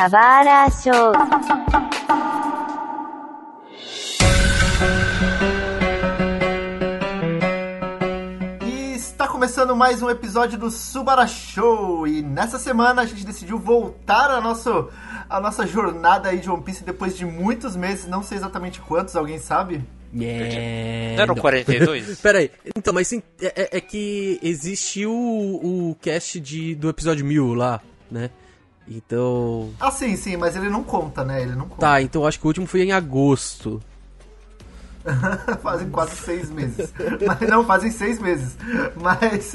河原町 e Está começando mais um episódio do Subara Show e nessa semana a gente decidiu voltar a, nosso, a nossa jornada aí de One Piece depois de muitos meses, não sei exatamente quantos, alguém sabe? É, yeah. Não eram 42? Peraí, então, mas sim, é, é, é que existiu o, o cast de, do episódio 1000 lá, né? Então. Ah, sim, sim, mas ele não conta, né? Ele não conta. Tá, então acho que o último foi em agosto. fazem quase seis meses. Mas, não, fazem seis meses. Mas.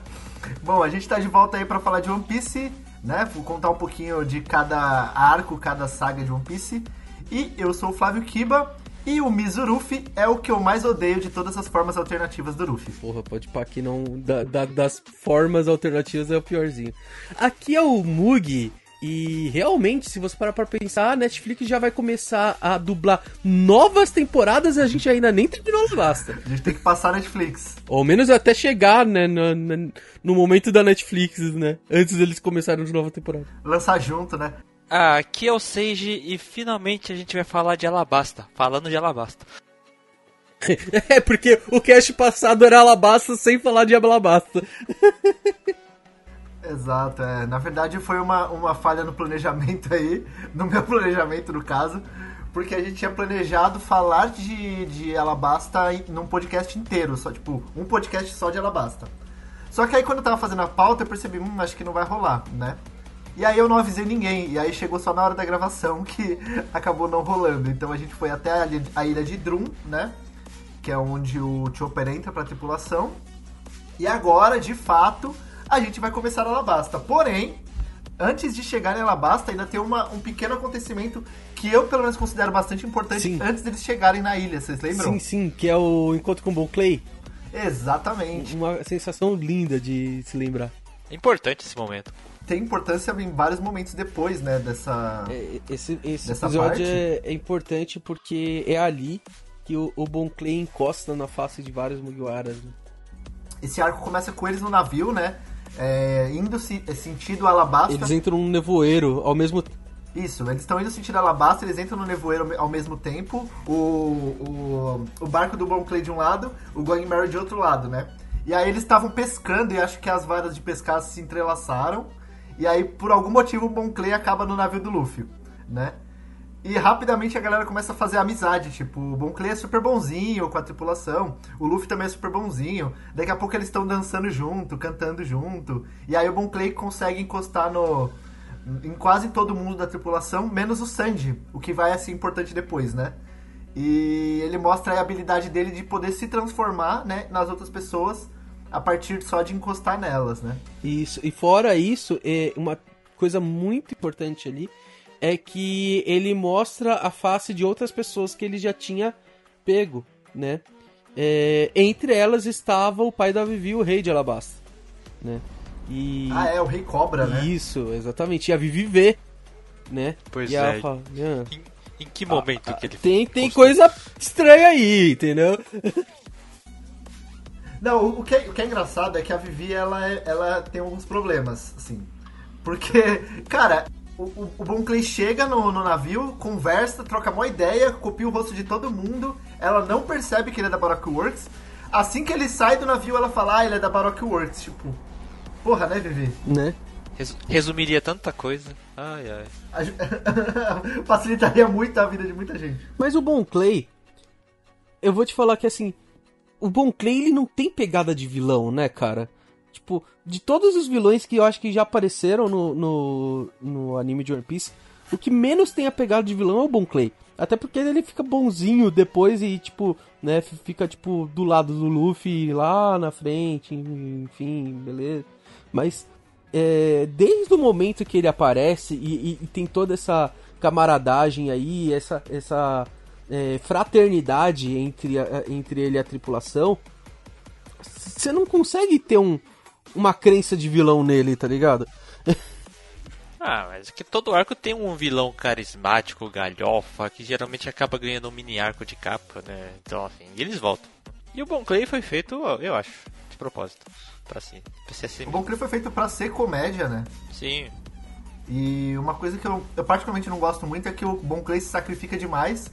Bom, a gente tá de volta aí pra falar de One Piece, né? Vou contar um pouquinho de cada arco, cada saga de One Piece. E eu sou o Flávio Kiba. E o Mizuruffy é o que eu mais odeio de todas as formas alternativas do Luffy. Porra, pode pá que não. da- da- das formas alternativas é o piorzinho. Aqui é o Mug. E realmente, se você parar pra pensar, a Netflix já vai começar a dublar novas temporadas e a gente ainda nem terminou a basta. A gente tem que passar a Netflix. Ou ao menos até chegar, né, no, no- no momento da Netflix, né? Antes deles começarem de nova temporada. Lançar junto, né? Ah, aqui é o Seiji e finalmente a gente vai falar de Alabasta. Falando de Alabasta. É, porque o cast passado era Alabasta sem falar de Alabasta. Exato, é. Na verdade foi uma, uma falha no planejamento aí, no meu planejamento no caso, porque a gente tinha planejado falar de, de Alabasta em- num podcast inteiro, só tipo, um podcast só de Alabasta. Só que aí quando eu tava fazendo a pauta eu percebi, hum, acho que não vai rolar, né? E aí eu não avisei ninguém, e aí chegou só na hora da gravação que acabou não rolando. Então a gente foi até a, ilha- de Drum, né? Que é onde o Chopper entra pra tripulação. E agora, de fato, a gente vai começar a Alabasta. Porém, antes de chegar em Alabasta, ainda tem uma, um pequeno acontecimento que eu, pelo menos, considero bastante importante Sim. antes deles chegarem na ilha. Vocês lembram? Sim, sim, que é o Encontro com o Bon Clay. Exatamente. Uma sensação linda de se lembrar. É importante esse momento. Tem importância em vários momentos depois, né, dessa... É, Esse, esse Dessa episódio parte? é, é importante porque é ali que o, o Bon Clay encosta na face de vários Mugiwaras. né? Esse arco começa com eles no navio, né? É, indo se, é, sentido Alabasta. Eles entram num nevoeiro ao mesmo Isso, eles estão indo sentido Alabasta, eles entram no nevoeiro ao mesmo tempo, o, o, o barco do Bon Clay de um lado, o Going Merry de outro lado, né? E aí eles estavam pescando e acho que as varas de pescar se entrelaçaram, e aí por algum motivo o Bon Clay acaba no navio do Luffy, né? E rapidamente a galera começa a fazer amizade, tipo, o Bon Clay é super bonzinho com a tripulação, o Luffy também é super bonzinho, daqui a pouco eles estão dançando junto, cantando junto, e aí o Bon Clay consegue encostar no, em quase todo mundo da tripulação, menos o Sanji, o que vai ser importante depois, né? E ele mostra a habilidade dele de poder se transformar, né, nas outras pessoas a partir só de encostar nelas, né? Isso, e fora isso, é uma coisa muito importante ali é que ele mostra a face de outras pessoas que ele já tinha pego, né? É, entre elas estava o pai da Vivi, o rei de Alabasta, né? E Ah, é, o Rei Cobra, né? isso, exatamente. E a Vivi vê, né? Pois e é. fala, "Ah, Em, em que momento que ele tem tem coisa estranha aí, entendeu? Não, o que, é, o que é engraçado é que a Vivi, ela, é- ela tem alguns problemas, assim. Porque, cara, o, o, o Bon Clay chega no, no navio, conversa, troca uma ideia, copia o rosto de todo mundo, ela não percebe que ele é da Baroque Works. Assim que ele sai do navio, ela fala, ah, ele é da Baroque Works, tipo... Porra, né, Vivi? Né? Resu- resumiria tanta coisa. Ai, ai. Facilitaria muito a vida de muita gente. Mas o Bon Clay, eu vou te falar que assim, o Bon Clay ele não tem pegada de vilão, né, cara? Tipo, de todos os vilões que eu acho que já apareceram no, no, no anime de One Piece, o que menos tem a pegada de vilão é o Bon Clay. Até porque ele fica bonzinho depois e, tipo, né, fica, tipo, do lado do Luffy lá na frente, enfim, beleza. Mas, é, desde o momento que ele aparece e, e- e tem toda essa camaradagem aí, essa, essa é, fraternidade entre, a- entre ele e a tripulação, você não consegue ter um, uma crença de vilão nele, tá ligado? Ah, mas é que todo arco tem um vilão carismático, galhofa, que geralmente acaba ganhando um mini arco de capa, né? Então, assim, e eles voltam. E o Bon Clay foi feito, eu acho, de propósito. Pra, assim, pra ser assim. O Bon Clay foi feito pra ser comédia, né? Sim. E uma coisa que eu, eu particularmente não gosto muito é que o Bon Clay se sacrifica demais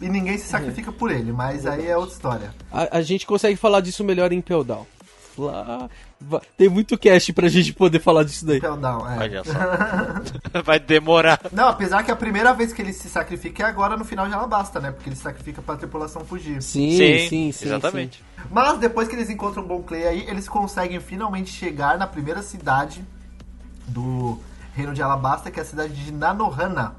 e ninguém se sacrifica por ele, mas aí é outra história. A, a gente consegue falar disso melhor em Peldown. Lá, tem muito cast pra gente poder falar disso daí. Pell down, é. Olha só. Vai demorar. Não, apesar que a primeira vez que ele se sacrifica é agora no final de Alabasta, né? Porque ele se sacrifica pra tripulação fugir. Sim, sim, sim. Exatamente. Mas depois que eles encontram o Bon Clay aí, eles conseguem finalmente chegar na primeira cidade do reino de Alabasta, que é a cidade de Nanohana,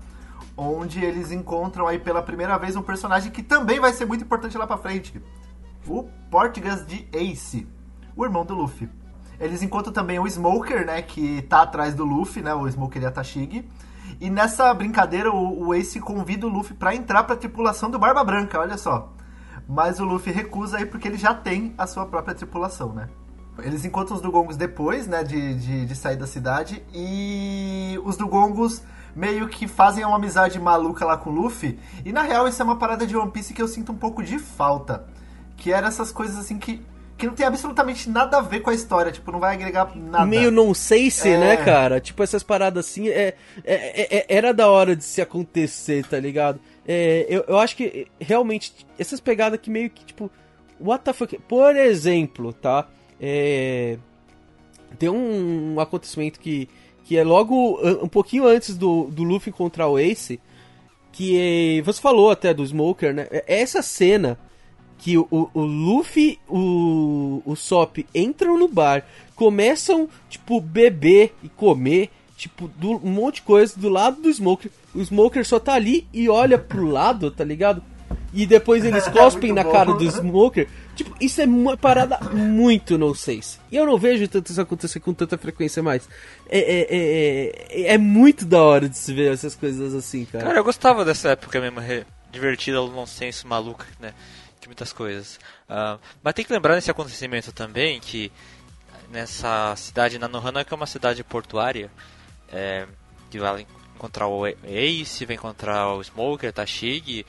onde eles encontram aí pela primeira vez um personagem que também vai ser muito importante lá pra frente. O Portugas de Ace, o irmão do Luffy. Eles encontram também o Smoker, né, que tá atrás do Luffy, né, o Smoker e a Tashigi. E nessa brincadeira, o, o Ace convida o Luffy pra entrar pra tripulação do Barba Branca, olha só. Mas o Luffy recusa aí porque ele já tem a sua própria tripulação, né? Eles encontram os Dugongos depois, né, de, de, de sair da cidade. E os Dugongos meio que fazem uma amizade maluca lá com o Luffy. E na real, isso é uma parada de One Piece que eu sinto um pouco de falta. Que era essas coisas assim que, que não tem absolutamente nada a ver com a história. Tipo, não vai agregar nada. Meio não sei se, É. né, cara? Tipo, essas paradas assim, é, é- é- era da hora de se acontecer, tá ligado? É, eu, eu acho que, realmente, essas pegadas que meio que, tipo, what the fuck? Por exemplo, tá? É, tem um acontecimento que, que é logo um pouquinho antes do, do Luffy encontrar o Ace, que é- você falou até do Smoker, né? É Essa cena que o, o, o Luffy, o, o Sop entram no bar, começam, tipo, beber e comer, tipo, do, um monte de coisa do lado do Smoker. O Smoker só tá ali e olha pro lado, tá ligado? E depois eles cospem Muito na bom. cara do Smoker. Tipo, isso é uma parada muito no seis. E eu não vejo tanto isso acontecer com tanta frequência mais. É, é, é, é, é muito da hora de se ver essas coisas assim, cara. Cara, eu gostava dessa época mesmo, divertida, nonsense, maluca, né? De muitas coisas. Ah, mas tem que lembrar nesse acontecimento também que nessa cidade Nanohana, que é uma cidade portuária, é, que vai encontrar o Ace, vai encontrar o Smoker, Tashig, o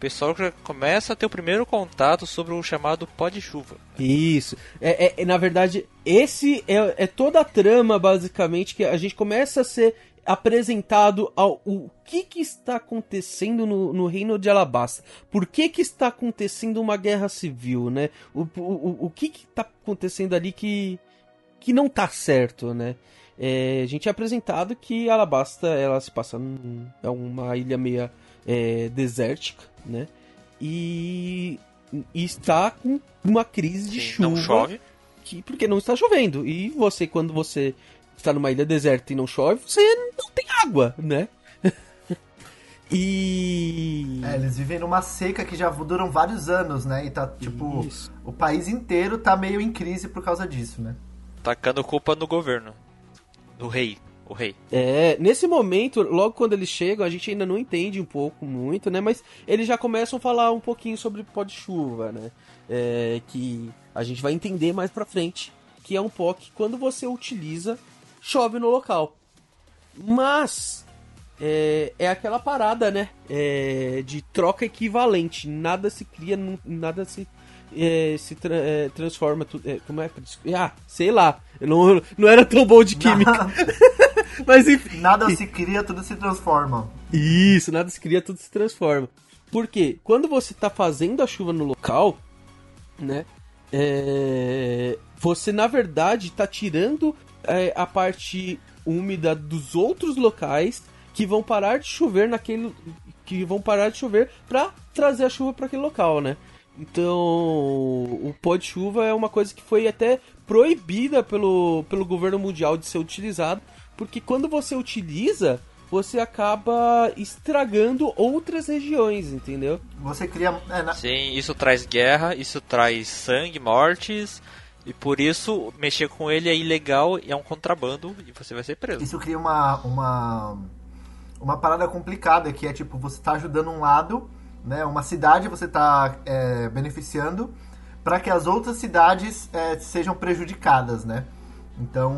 pessoal já começa a ter o primeiro contato sobre o chamado pó de chuva. Isso. É, é- é, na verdade, esse é, é toda a trama, basicamente, que a gente começa a ser apresentado ao o que, que está acontecendo no, no reino de Alabasta. Por que, que está acontecendo uma guerra civil, né? O, o, o- que que está acontecendo ali que, que não tá certo, né? É, a gente é apresentado que Alabasta ela se passa num, é uma ilha meia é, desértica, né? E, e está com uma crise de Sim, chuva não chove. que porque não está chovendo. E você, quando você está numa ilha deserta e não chove, você não tem água, né? e. É, eles vivem numa seca que já duram vários anos, né? E tá, tipo, Isso. o país inteiro tá meio em crise por causa disso, né? Tacando culpa no governo. Do rei. O rei. É, nesse momento, logo quando eles chegam, a gente ainda não entende um pouco muito, né? Mas eles já começam a falar um pouquinho sobre pó de chuva, né? É, que a gente vai entender mais pra frente, que é um pó que quando você utiliza, chove no local. Mas é, é aquela parada, né? É, de troca equivalente. Nada se cria, nada se, é, se tra- é, transforma. é, como é? Ah, sei lá. Eu não, não era tão bom de química. Mas enfim. Nada se cria, tudo se transforma. Isso, nada se cria, tudo se transforma. Porque quando você tá fazendo a chuva no local, né? é, você na verdade tá tirando é, a parte úmida dos outros locais que vão parar de chover naquele. que vão parar de chover pra trazer a chuva para aquele local, né? Então, o pó de chuva é uma coisa que foi até proibida pelo, pelo governo mundial de ser utilizado, porque quando você utiliza, você acaba estragando outras regiões, entendeu? Você cria. é, na- Sim, isso traz guerra, isso traz sangue, mortes. E por isso, mexer com ele é ilegal e é um contrabando e você vai ser preso. Isso cria uma, uma, uma parada complicada, que é tipo, você tá ajudando um lado, né? Uma cidade você tá é, beneficiando para que as outras cidades é, sejam prejudicadas, né? Então,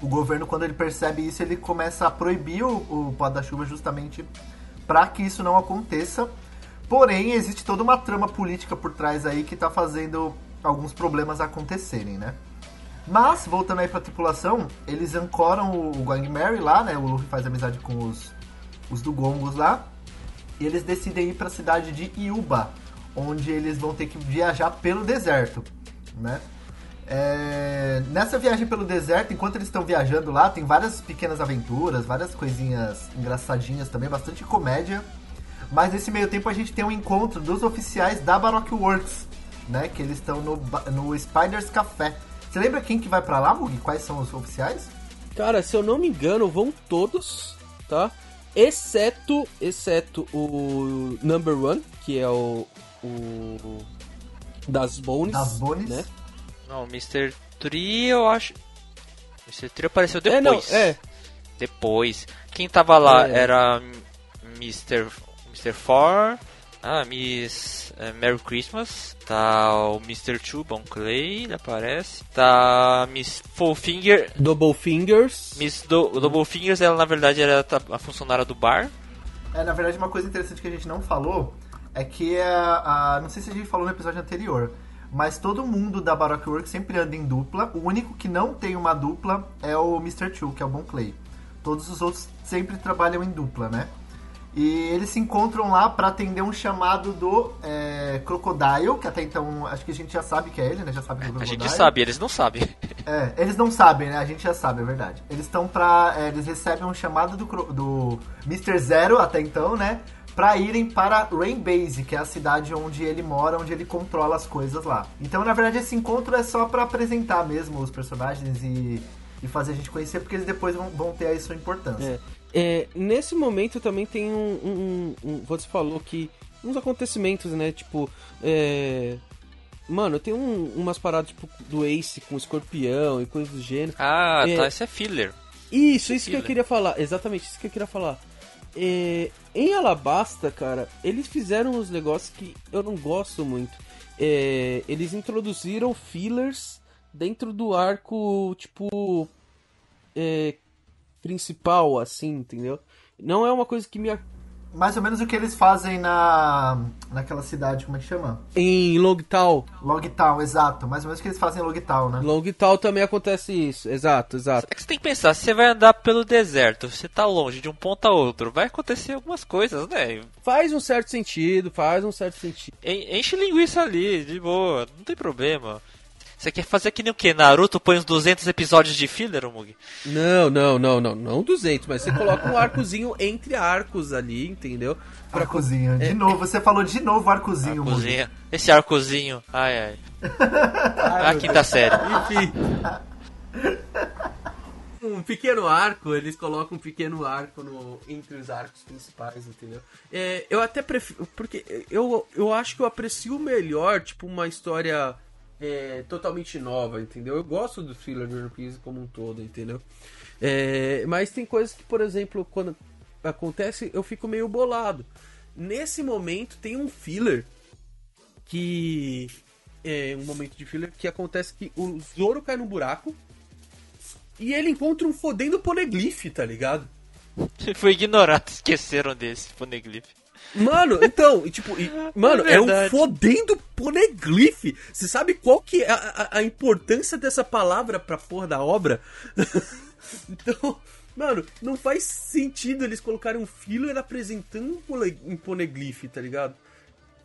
o governo, quando ele percebe isso, ele começa a proibir o, o da chuva justamente para que isso não aconteça. Porém, existe toda uma trama política por trás aí que tá fazendo alguns problemas acontecerem, né? Mas, voltando aí pra tripulação, eles ancoram o, o Going Mary lá, né? O Luffy faz amizade com os, os do Gongos lá. E eles decidem ir pra cidade de Iuba, onde eles vão ter que viajar pelo deserto, né? É, nessa viagem pelo deserto, enquanto eles estão viajando lá, tem várias pequenas aventuras, várias coisinhas engraçadinhas também, bastante comédia. Mas nesse meio tempo a gente tem um encontro dos oficiais da Baroque Works, né? Que eles estão no, no Spiders Café. Você lembra quem que vai pra lá, Mug? Quais são os oficiais? Cara, se eu não me engano, vão todos, tá? Exceto, exceto o Number One, que é o, o das Bones, Das Bones. né? Não, o Mr. Tree eu acho. Mr. Tree apareceu É, não, depois. é. Depois. Quem tava lá É. era Mr. Mr. Four. Ah, Miss eh, Merry Christmas. Tá o Mr. Two, Bon Clay, ele aparece. Tá Miss Fullfinger. Double Fingers. Miss Do Double Fingers, ela na verdade era a funcionária do bar. É, na verdade, uma coisa interessante que a gente não falou é que a, a- não sei se a gente falou no episódio anterior, mas todo mundo da Baroque Works sempre anda em dupla. O único que não tem uma dupla é o Mr. Two, que é o Bon Clay. Todos os outros sempre trabalham em dupla, né? E eles se encontram lá pra atender um chamado do é, Crocodile, que até então acho que a gente já sabe que é ele, né? Já sabe que é o A Crocodile. gente sabe, eles não sabem. É, eles não sabem, né? A gente já sabe, é verdade. Eles estão pra. é, eles recebem um chamado do, do Mr. Zero até então, né? Pra irem para Rain Base, que é a cidade onde ele mora, onde ele controla as coisas lá. Então, na verdade, esse encontro é só pra apresentar mesmo os personagens e, e fazer a gente conhecer, porque eles depois vão, vão ter aí sua importância. É. É, nesse momento também tem um, um- um- Você falou que. Uns acontecimentos, né? Tipo. É. Mano, tem um- umas paradas tipo do Ace com escorpião e coisas do gênero. Ah, É. tá, esse é filler. Isso, isso que eu Filler. queria falar. Exatamente, isso que eu queria falar. É, em Alabasta, cara, eles fizeram uns negócios que eu não gosto muito. É, eles introduziram fillers dentro do arco, tipo. é, principal, assim, entendeu? Não é uma coisa que me. Mais ou menos o que eles fazem na. naquela cidade, como é que chama? Em Logtown. Logtown, exato. Mais ou menos o que eles fazem em Logtown, né? Logtown também acontece isso. Exato, exato. É que você tem que pensar, se você vai andar pelo deserto, você tá longe de um ponto a outro, vai acontecer algumas coisas, né? Faz um certo sentido, faz um certo sentido. En- Enche linguiça ali, de boa, não tem problema. Você quer fazer que nem o que? Naruto põe uns 200 episódios de filler, Mug? Não, não, não, não, não 200, mas você coloca um arcozinho entre arcos ali, entendeu? Pra Arcozinho. De novo, você falou de novo arcozinho, Mugi. Arcozinho. Esse arcozinho. Ai, ai. Ah, quinta série. Enfim. Um pequeno arco, eles colocam um pequeno arco no, entre os arcos principais, entendeu? É, eu até prefiro. Porque eu, eu acho que eu aprecio melhor, tipo, uma história é, totalmente nova, entendeu? Eu gosto do thriller do One Piece como um todo, entendeu? É, mas tem coisas que, por exemplo, quando acontece, eu fico meio bolado. Nesse momento tem um filler que é um momento de filler que acontece que o Zoro cai num buraco e ele encontra um fodendo poneglyph, tá ligado? Foi ignorado, esqueceram desse poneglyph. Mano, então, e, tipo, e- mano, É é, um fodendo poneglyph. Você sabe qual que é a, a- importância dessa palavra pra porra da obra? então, mano, não faz sentido eles colocarem um filler apresentando um poneglyph, tá ligado?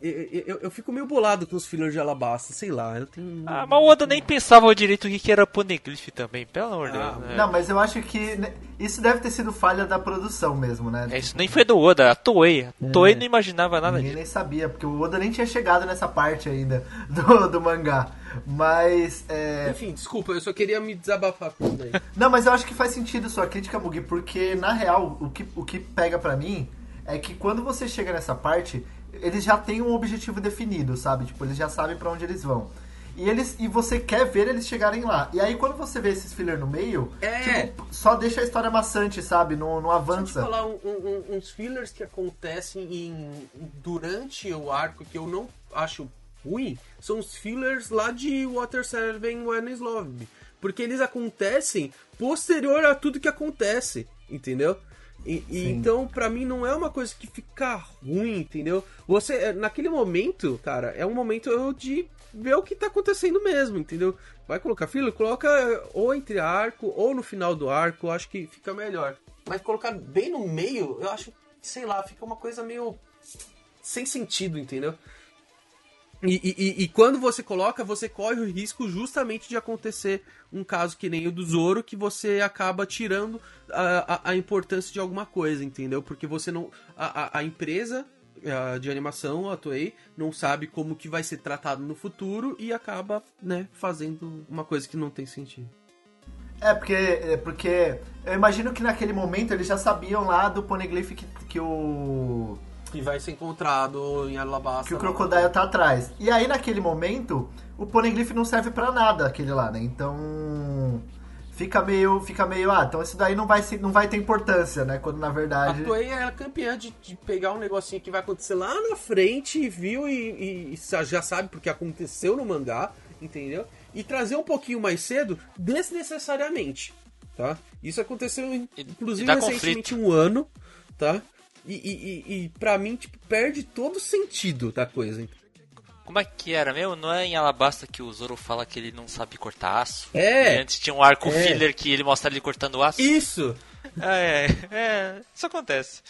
Eu, eu, eu fico meio bolado com os fillers de Alabasta, sei lá, eu tenho... Ah, mas o Oda nem pensava direito o que era poneglyph também, pelo amor de Ah, Deus. né? Não, mas eu acho que isso deve ter sido falha da produção mesmo, né? É, Isso nem foi do Oda, a Toei. A Toei não imaginava nada Ninguém disso. nem sabia, porque o Oda nem tinha chegado nessa parte ainda do, do mangá. Mas, é... Enfim, desculpa, eu só queria me desabafar com isso daí. Não, mas eu acho que faz sentido sua crítica, Mugi, porque, na real, o que, o que pega pra mim é que quando você chega nessa parte, eles já têm um objetivo definido, sabe? Tipo, eles já sabem pra onde eles vão. E, eles, e você quer ver eles chegarem lá. E aí, quando você vê esses filler no meio, É. tipo, só deixa a história maçante, sabe? Não, não Deixa eu te avança. falar um- um- uns fillers que acontecem em, durante o arco que eu não acho ruim são os fillers lá de Water 7 When Love. Porque eles acontecem posterior a tudo que acontece, entendeu? E, e então, pra mim, não é uma coisa que fica ruim, entendeu? Você, naquele momento, cara, é um momento de ver o que tá acontecendo mesmo, entendeu? vai colocar filler, coloca ou entre arco ou no final do arco, acho que fica melhor. Mas colocar bem no meio, eu acho, sei lá, fica uma coisa meio sem sentido, entendeu? E, e, e, quando você coloca, você corre o risco justamente de acontecer um caso que nem o do Zoro, que você acaba tirando a, a, a importância de alguma coisa, entendeu? Porque você não. A, a, empresa de animação, a Toei, não sabe como que vai ser tratado no futuro e acaba, né, fazendo uma coisa que não tem sentido. É, porque, é porque eu imagino que naquele momento eles já sabiam lá do Poneglyph que, que o que vai ser encontrado em Alabasta. Que o Crocodile tá atrás. E aí, naquele momento, o Poneglyph não serve para nada, aquele lá, né? Então. Fica meio, fica meio, ah, então isso daí não vai, ser, não vai ter importância, né? Quando na verdade. A Toei é campeã de, de, pegar um negocinho que vai acontecer lá na frente, viu e, e, já sabe porque aconteceu no mangá, entendeu? E trazer um pouquinho mais cedo, desnecessariamente, tá? Isso aconteceu, inclusive, recentemente conflito. um ano, tá? E, e, e, pra mim, tipo, perde todo o sentido da coisa. Como é que era mesmo? Não é em Alabasta que o Zoro fala que ele não sabe cortar aço? É. E antes tinha um arco é. filler que ele mostra ele cortando aço? Isso! É, é, é isso acontece.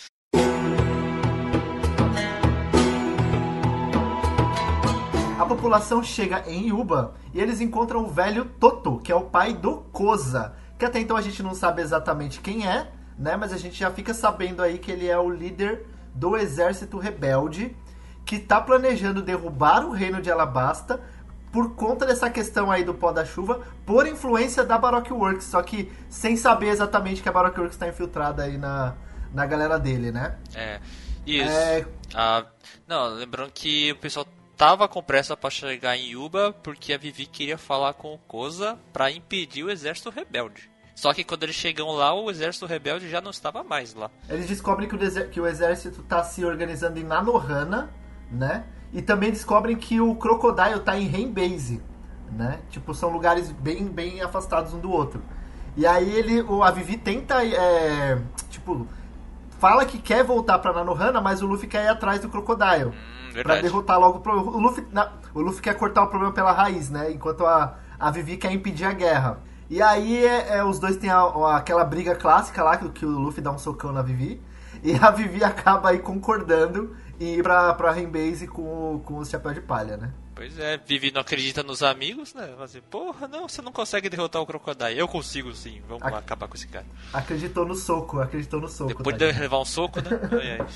A população chega em Yuba e eles encontram o velho Toto, que é o pai do Koza, que até então a gente não sabe exatamente quem é, né? Mas a gente já fica sabendo aí que ele é o líder do exército rebelde que está planejando derrubar o reino de Alabasta por conta dessa questão aí do pó da chuva, por influência da Baroque Works, só que sem saber exatamente que a Baroque Works está infiltrada aí na, na galera dele, né? É, isso. É... Ah, não, lembrando que o pessoal tava com pressa para chegar em Yuba porque a Vivi queria falar com o Koza para impedir o exército rebelde. Só que quando eles chegam lá, o exército rebelde já não estava mais lá. Eles descobrem que o, que o exército está se organizando em Nanohana, né? E também descobrem que o Crocodile está em Rainbase, né? Tipo, são lugares bem, bem afastados um do outro. E aí ele, o, a Vivi tenta, é, tipo, fala que quer voltar pra Nanohana, mas o Luffy quer ir atrás do Crocodile. Hum, pra derrotar logo o problema. O Luffy, na, o Luffy quer cortar o problema pela raiz, né? Enquanto a, a Vivi quer impedir a guerra. E aí é, é, os dois têm a, a, aquela briga clássica lá, que, que, o Luffy dá um socão na Vivi. E a Vivi acaba aí concordando em ir pra, pra Rainbase com, com o chapéu de palha, né? Pois é, Vivi não acredita nos amigos, né? Assim, porra, não, você não consegue derrotar o Crocodile. Eu consigo sim, vamos Ac acabar com esse cara. Acreditou no soco, acreditou no soco. Depois tá de levar um soco, né? ai, ai.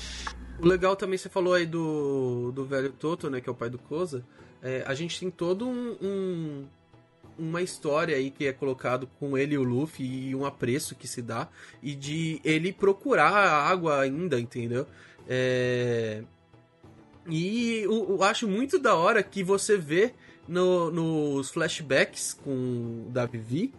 O legal também, você falou aí do, do velho Toto, né? Que é o pai do Koza. É, a gente tem todo um, um, uma história aí que é colocado com ele e o Luffy e um apreço que se dá e de ele procurar água ainda, entendeu? É... E eu, eu, acho muito da hora que você vê no, nos flashbacks com Davi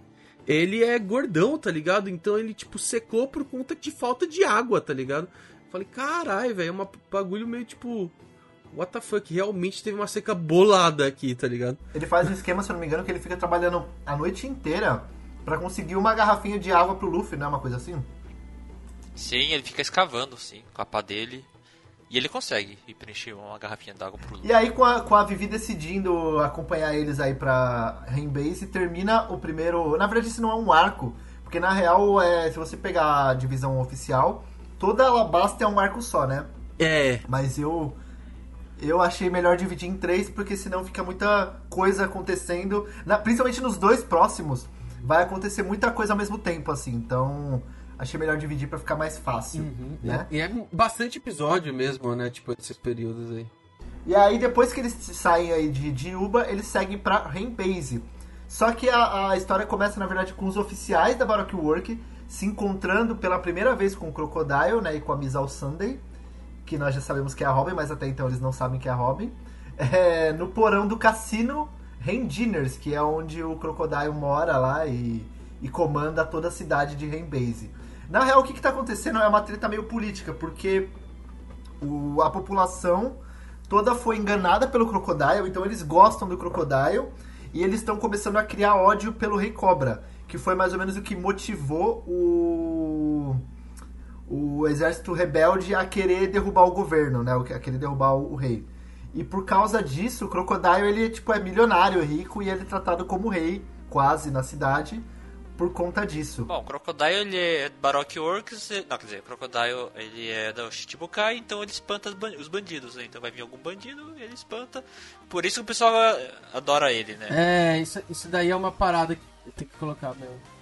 ele é gordão, tá ligado? Então ele, tipo, secou por conta de falta de água, tá ligado? Falei, caralho, velho, é um bagulho meio, tipo, what the fuck, realmente teve uma seca bolada aqui, tá ligado? Ele faz um esquema, se eu não me engano, que ele fica trabalhando a noite inteira para conseguir uma garrafinha de água pro Luffy, né? Uma coisa assim. Sim, ele fica escavando, sim, com a pá dele. E ele consegue e preencher uma garrafinha d'água pro Luffy. E aí, com a, com a Vivi decidindo acompanhar eles aí pra Rainbase, termina o primeiro... Na verdade, isso não é um arco, porque na real, é, se você pegar a divisão oficial, toda Alabasta é um arco só, né? É. Mas eu eu achei melhor dividir em três, porque senão fica muita coisa acontecendo. Na, principalmente nos dois próximos, vai acontecer muita coisa ao mesmo tempo, assim. Então, achei melhor dividir para ficar mais fácil. Uhum, né? E é bastante episódio mesmo, né? Tipo, esses períodos aí. E aí, depois que eles saem aí de, de Uba, eles seguem pra Rainbase. Só que a, a, história começa, na verdade, com os oficiais da Baroque Work se encontrando pela primeira vez com o Crocodile, né? E com a Misal Sunday que nós já sabemos que é a Robin, mas até então eles não sabem que é a Robin, é, no porão do cassino Rendiners, que é onde o Crocodile mora lá e, e comanda toda a cidade de Rainbase. Na real, o que está acontecendo é uma treta meio política, porque o, a população toda foi enganada pelo Crocodile, então eles gostam do Crocodile e eles estão começando a criar ódio pelo Rei Cobra, que foi mais ou menos o que motivou o o exército rebelde a querer derrubar o governo, né? A querer derrubar o, o rei. E por causa disso, o Crocodile ele tipo é milionário, rico e ele é tratado como rei quase na cidade por conta disso. Bom, o Crocodile ele é Baroque Works, não, quer dizer, o Crocodile ele é da Shichibukai, então ele espanta os bandidos, né? Então vai vir algum bandido, ele espanta. Por isso que o pessoal adora ele, né? É, isso, isso daí é uma parada que tem que colocar mesmo.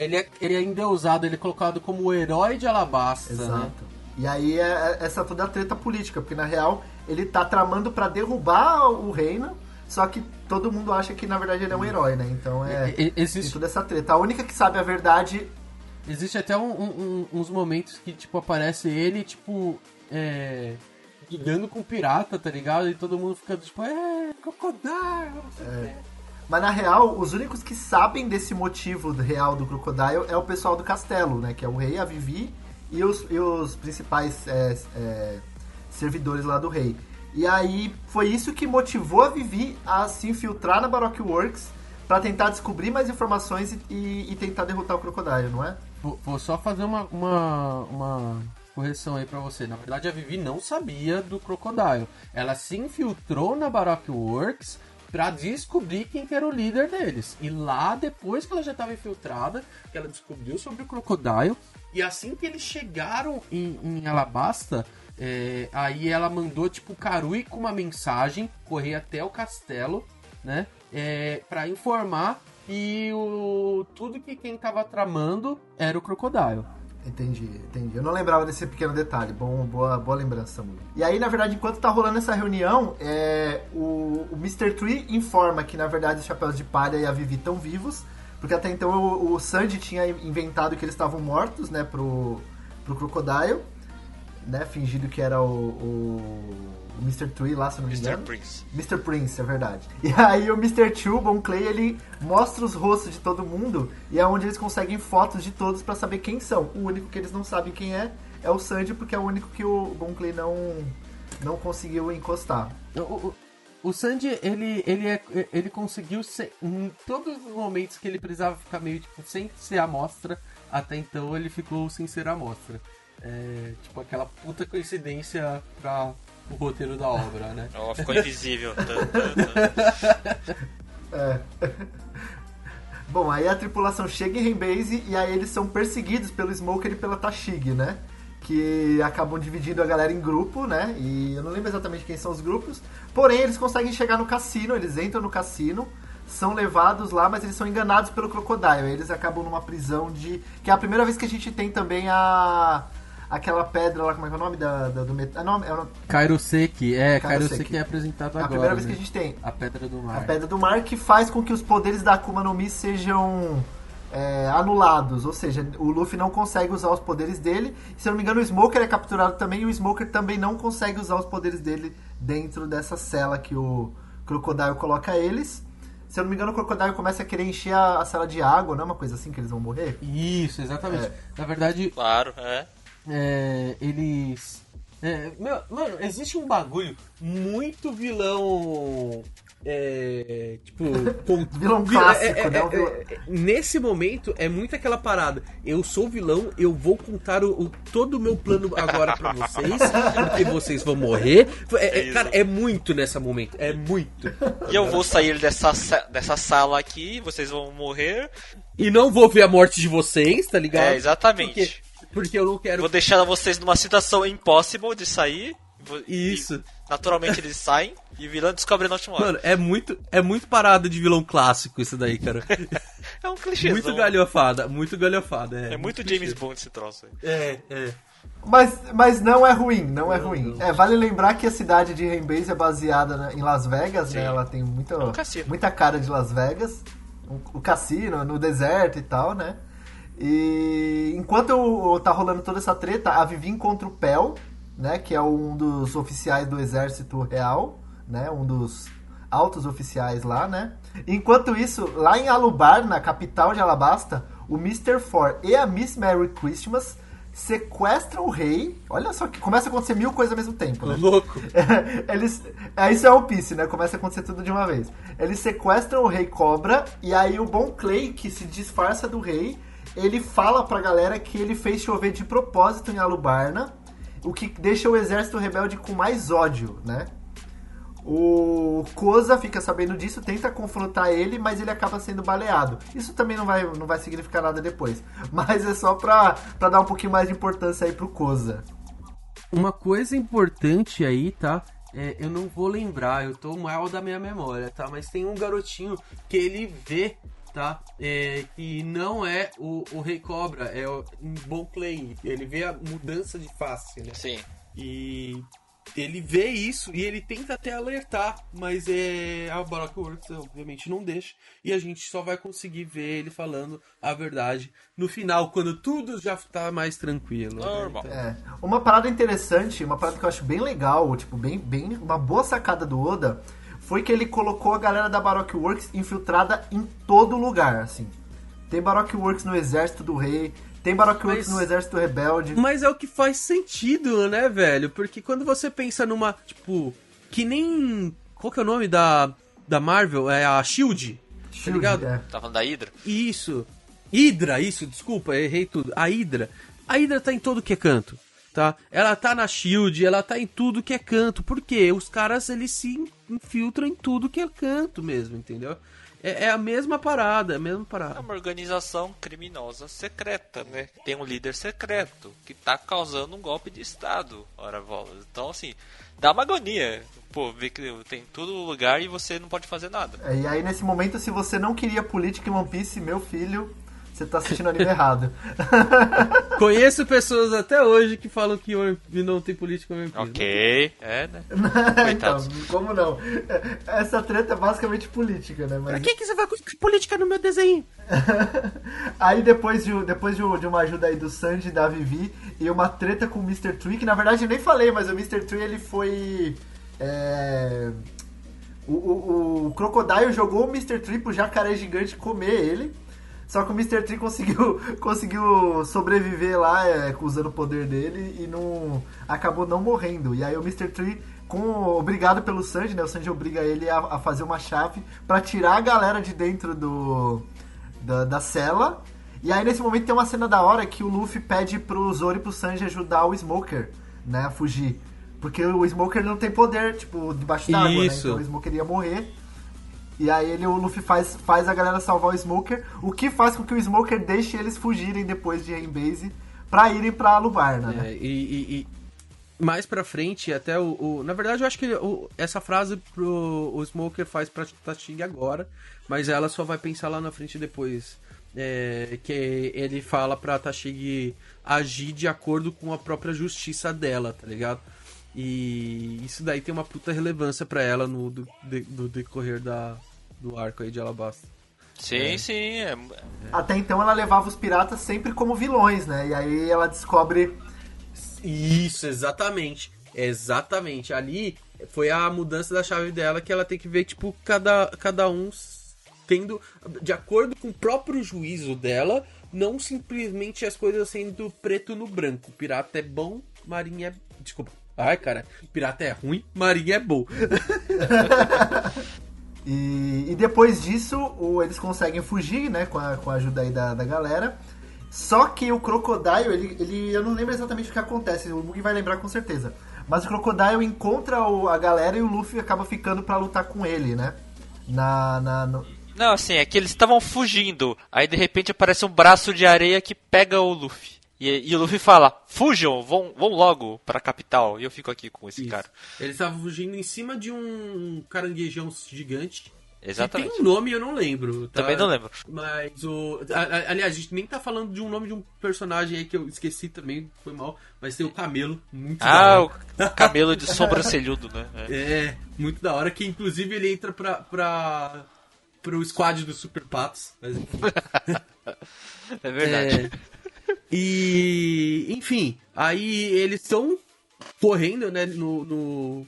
Ele é, ele é endeusado, ele é colocado como o herói de Alabasta, Exato. né? E aí é essa toda a treta política, porque na real ele tá tramando para derrubar o reino, só que todo mundo acha que na verdade ele é um herói, né? Então é. Existe- toda essa treta. A única que sabe a verdade. Existe até um- um- uns momentos que, tipo, aparece ele, tipo, é. Ligando com pirata, tá ligado? E todo mundo fica tipo, é, crocodile, não sei o quê. Mas na real, os únicos que sabem desse motivo real do Crocodile é o pessoal do castelo, né? Que é o rei, a Vivi e os, e os principais é, é, servidores lá do rei. E aí foi isso que motivou a Vivi a se infiltrar na Baroque Works pra tentar descobrir mais informações e, e- e tentar derrotar o Crocodile, não é? Vou, vou só fazer uma, uma, uma correção aí pra você. Na verdade, a Vivi não sabia do Crocodile. Ela se infiltrou na Baroque Works pra descobrir quem que era o líder deles. E lá, depois que ela já estava infiltrada, que ela descobriu sobre o Crocodile. E assim que eles chegaram em, em Alabasta, é, aí ela mandou, tipo, Karui com uma mensagem correr até o castelo, né? É, para informar que o, tudo que quem tava tramando era o Crocodile. Entendi, entendi. Eu não lembrava desse pequeno detalhe. Bom, boa, boa lembrança, Samuel. E aí, na verdade, enquanto tá rolando essa reunião, é, o, o Mr. Tree informa que, na verdade, os Chapéus de Palha e a Vivi estão vivos. Porque até então o, o Sandy tinha inventado que eles estavam mortos, né, pro, pro Crocodile. Né, fingido que era o, o, o Mr. Tree lá, se não me Mr. engano. Prince. Mr. Prince, é verdade. E aí o Mr. Two, o Bon Clay, ele mostra os rostos de todo mundo e é onde eles conseguem fotos de todos pra saber quem são. O único que eles não sabem quem é é o Sandy, porque é o único que o Bon Clay não, não conseguiu encostar. O, o, o Sandy, ele, ele, é, ele conseguiu ser, em todos os momentos que ele precisava ficar meio tipo sem ser amostra, até então ele ficou sem ser amostra. É, tipo aquela puta coincidência pra o roteiro da obra, né? Ó, ficou invisível. É. Bom, aí a tripulação chega em Rainbase e aí eles são perseguidos pelo Smoker e pela Tashig, né? Que acabam dividindo a galera em grupo, né? E eu não lembro exatamente quem são os grupos. Porém, eles conseguem chegar no cassino, eles entram no cassino, são levados lá, mas eles são enganados pelo Crocodile. Eles acabam numa prisão de. Que é a primeira vez que a gente tem também a. Aquela pedra lá, como é que é o nome da, da- do metal? É, nome- é o- Kairoseki, é, Kairoseki. É apresentado é a agora. primeira vez né? que a gente tem. A Pedra do Mar. A Pedra do Mar que faz com que os poderes da Akuma no Mi sejam é, anulados. Ou seja, o Luffy não consegue usar os poderes dele. Se eu não me engano, o Smoker é capturado também e o Smoker também não consegue usar os poderes dele dentro dessa cela que o Crocodile coloca eles. Se eu não me engano, o Crocodile começa a querer encher a, a cela de água, não é uma coisa assim que eles vão morrer? Isso, exatamente. É. Na verdade, Claro, é. É, eles. é, meu, mano, existe um bagulho muito vilão. É, tipo, com- Vilão vil- clássico, é, é, né? Um é, vilão- é, nesse momento é muito aquela parada. Eu sou vilão, eu vou contar o, o- todo o meu plano agora pra vocês, porque vocês vão morrer. É, é, cara, é muito nessa momento, é muito. E eu vou sair dessa, sa- dessa sala aqui, vocês vão morrer. E não vou ver a morte de vocês, tá ligado? É, exatamente. Porque, porque eu não quero Vou deixar vocês numa situação impossible de sair. Isso. e, naturalmente eles saem e o vilão descobre na última hora. Mano, é muito, é muito parada de vilão clássico isso daí, cara. é um clichê. muito galhofada, muito galhofada. É, É muito clichê. James Bond esse troço aí. É, é. Mas, mas não é ruim, não é ruim. É, vale lembrar que a cidade de Rainbase é baseada na- em Las Vegas, né? Sim. Ela tem muita, um cassino. muita cara de Las Vegas. O, o cassino, no deserto e tal, né? E enquanto o- tá rolando toda essa treta, a Vivi encontra o Pel, né? Que é um dos oficiais do exército real, né? Um dos altos oficiais lá, né? Enquanto isso, lá em Alubar, na capital de Alabasta, o Mr. For e a Miss Merry Christmas sequestram o rei. Olha só que começa a acontecer mil coisas ao mesmo tempo, né? Louco. Eles. É, isso é One Piece, né? Começa a acontecer tudo de uma vez. Eles sequestram o rei Cobra e aí o Bon Clay, que se disfarça do rei, ele fala pra galera que ele fez chover de propósito em Alubarna, o que deixa o exército rebelde com mais ódio, né? O Koza fica sabendo disso, tenta confrontar ele, mas ele acaba sendo baleado. Isso também não vai, não vai significar nada depois. Mas é só pra, pra dar um pouquinho mais de importância aí pro Koza. Uma coisa importante aí, tá? É, eu não vou lembrar, eu tô mal da minha memória, tá? Mas tem um garotinho que ele vê, tá? É, que não é o, o Rei Cobra, é o um Bon Clay. Ele vê a mudança de face, né? Sim. E ele vê isso e ele tenta até alertar, mas é a Baroque Works obviamente não deixa e a gente só vai conseguir ver ele falando a verdade no final, quando tudo já tá mais tranquilo. né? Normal. Então, É. Uma parada interessante, uma parada que eu acho bem legal, tipo, bem, bem uma boa sacada do Oda, foi que ele colocou a galera da Baroque Works infiltrada em todo lugar, assim. Tem Baroque Works no exército do rei, tem Baroque Works no exército rebelde. Mas é o que faz sentido, né, velho? Porque quando você pensa numa, tipo, que nem qual que é o nome da da Marvel? É a Shield. Shield, ligado? é. Tá falando da Hydra? Isso. Hydra, isso, desculpa, errei tudo. A Hydra. A Hydra tá em todo que é canto, tá? Ela tá na Shield, ela tá em tudo que é canto. Por quê? Os caras, eles se infiltram em tudo que é canto mesmo, entendeu? É, é a mesma parada, é a mesma É parada. uma organização criminosa secreta, né? Tem um líder secreto que tá causando um golpe de estado, ora bolas. Então, assim, dá uma agonia. Pô, ver que tem todo lugar e você não pode fazer nada. É, E aí, nesse momento, se você não queria política em One Piece, meu filho, você tá assistindo anime errado. Conheço pessoas até hoje que falam que não tem política no One Piece. Ok, é, né? então, como não? Essa treta é basicamente política, né? Mas Pra que, que você vai com política no meu desenho? Aí depois, de, depois de, de uma ajuda aí do Sanji e da Vivi e uma treta com o Mr. Tree, que na verdade eu nem falei, mas o Mr. Tree ele foi. é, O, o, o Crocodile jogou o Mr. Tree pro jacaré gigante comer ele. Só que o Mr. Tree conseguiu, conseguiu sobreviver lá é, usando o poder dele e não acabou não morrendo. E aí o Mr. Tree, com, obrigado pelo Sanji, né? O Sanji obriga ele a, a fazer uma chave pra tirar a galera de dentro do, da, da cela. E aí nesse momento tem uma cena da hora que o Luffy pede pro Zoro e pro Sanji ajudar o Smoker, né, a fugir. Porque o Smoker não tem poder, tipo, debaixo d'água, né? Então o Smoker ia morrer. E aí ele, o Luffy faz, faz a galera salvar o Smoker, o que faz com que o Smoker deixe eles fugirem depois de Rainbase pra irem pra Lubarna, né? É, e, e- e mais pra frente, até o, o- Na verdade, eu acho que o- essa frase pro, o Smoker faz pra Tashig agora, mas ela só vai pensar lá na frente depois. É, que ele fala pra Tashig agir de acordo com a própria justiça dela, tá ligado? E isso daí tem uma puta relevância pra ela no do, de- do decorrer da, do arco aí de Alabasta. Sim, sim. É, Até então ela levava os piratas sempre como vilões, né? E aí ela descobre Isso, exatamente. Exatamente. Ali foi a mudança da chave dela que ela tem que ver, tipo, cada, cada um tendo, de acordo com o próprio juízo dela, não simplesmente as coisas sendo preto no branco. Pirata é bom, marinha é. Desculpa. Ai, cara. Pirata é ruim, marinha é bom. E, e depois disso, o- eles conseguem fugir, né? Com a, com a ajuda aí da, da galera. Só que o Crocodile, ele, ele. Eu não lembro exatamente o que acontece, o Mug vai lembrar com certeza. Mas o Crocodile encontra o- a galera e o Luffy acaba ficando pra lutar com ele, né? Na. na no- Não, assim, é que eles estavam fugindo. Aí de repente aparece um braço de areia que pega o Luffy. E, e o Luffy fala: Fujam, vão, vão logo pra capital. E eu fico aqui com esse Isso. cara. Eles estavam fugindo em cima de um caranguejão gigante. Que Exatamente. tem um nome, eu não lembro. tá? Também não lembro. Mas o. aliás, a gente nem tá falando de um nome de um personagem aí que eu esqueci também, foi mal. Mas tem o Camelo, muito da Ah, hora. o camelo de sobrancelhudo, né? É. É, muito da hora, que inclusive ele entra pra. pra pro squad dos Super Patos. Mas. É verdade. É, e. Enfim, aí eles estão correndo, né, no, no,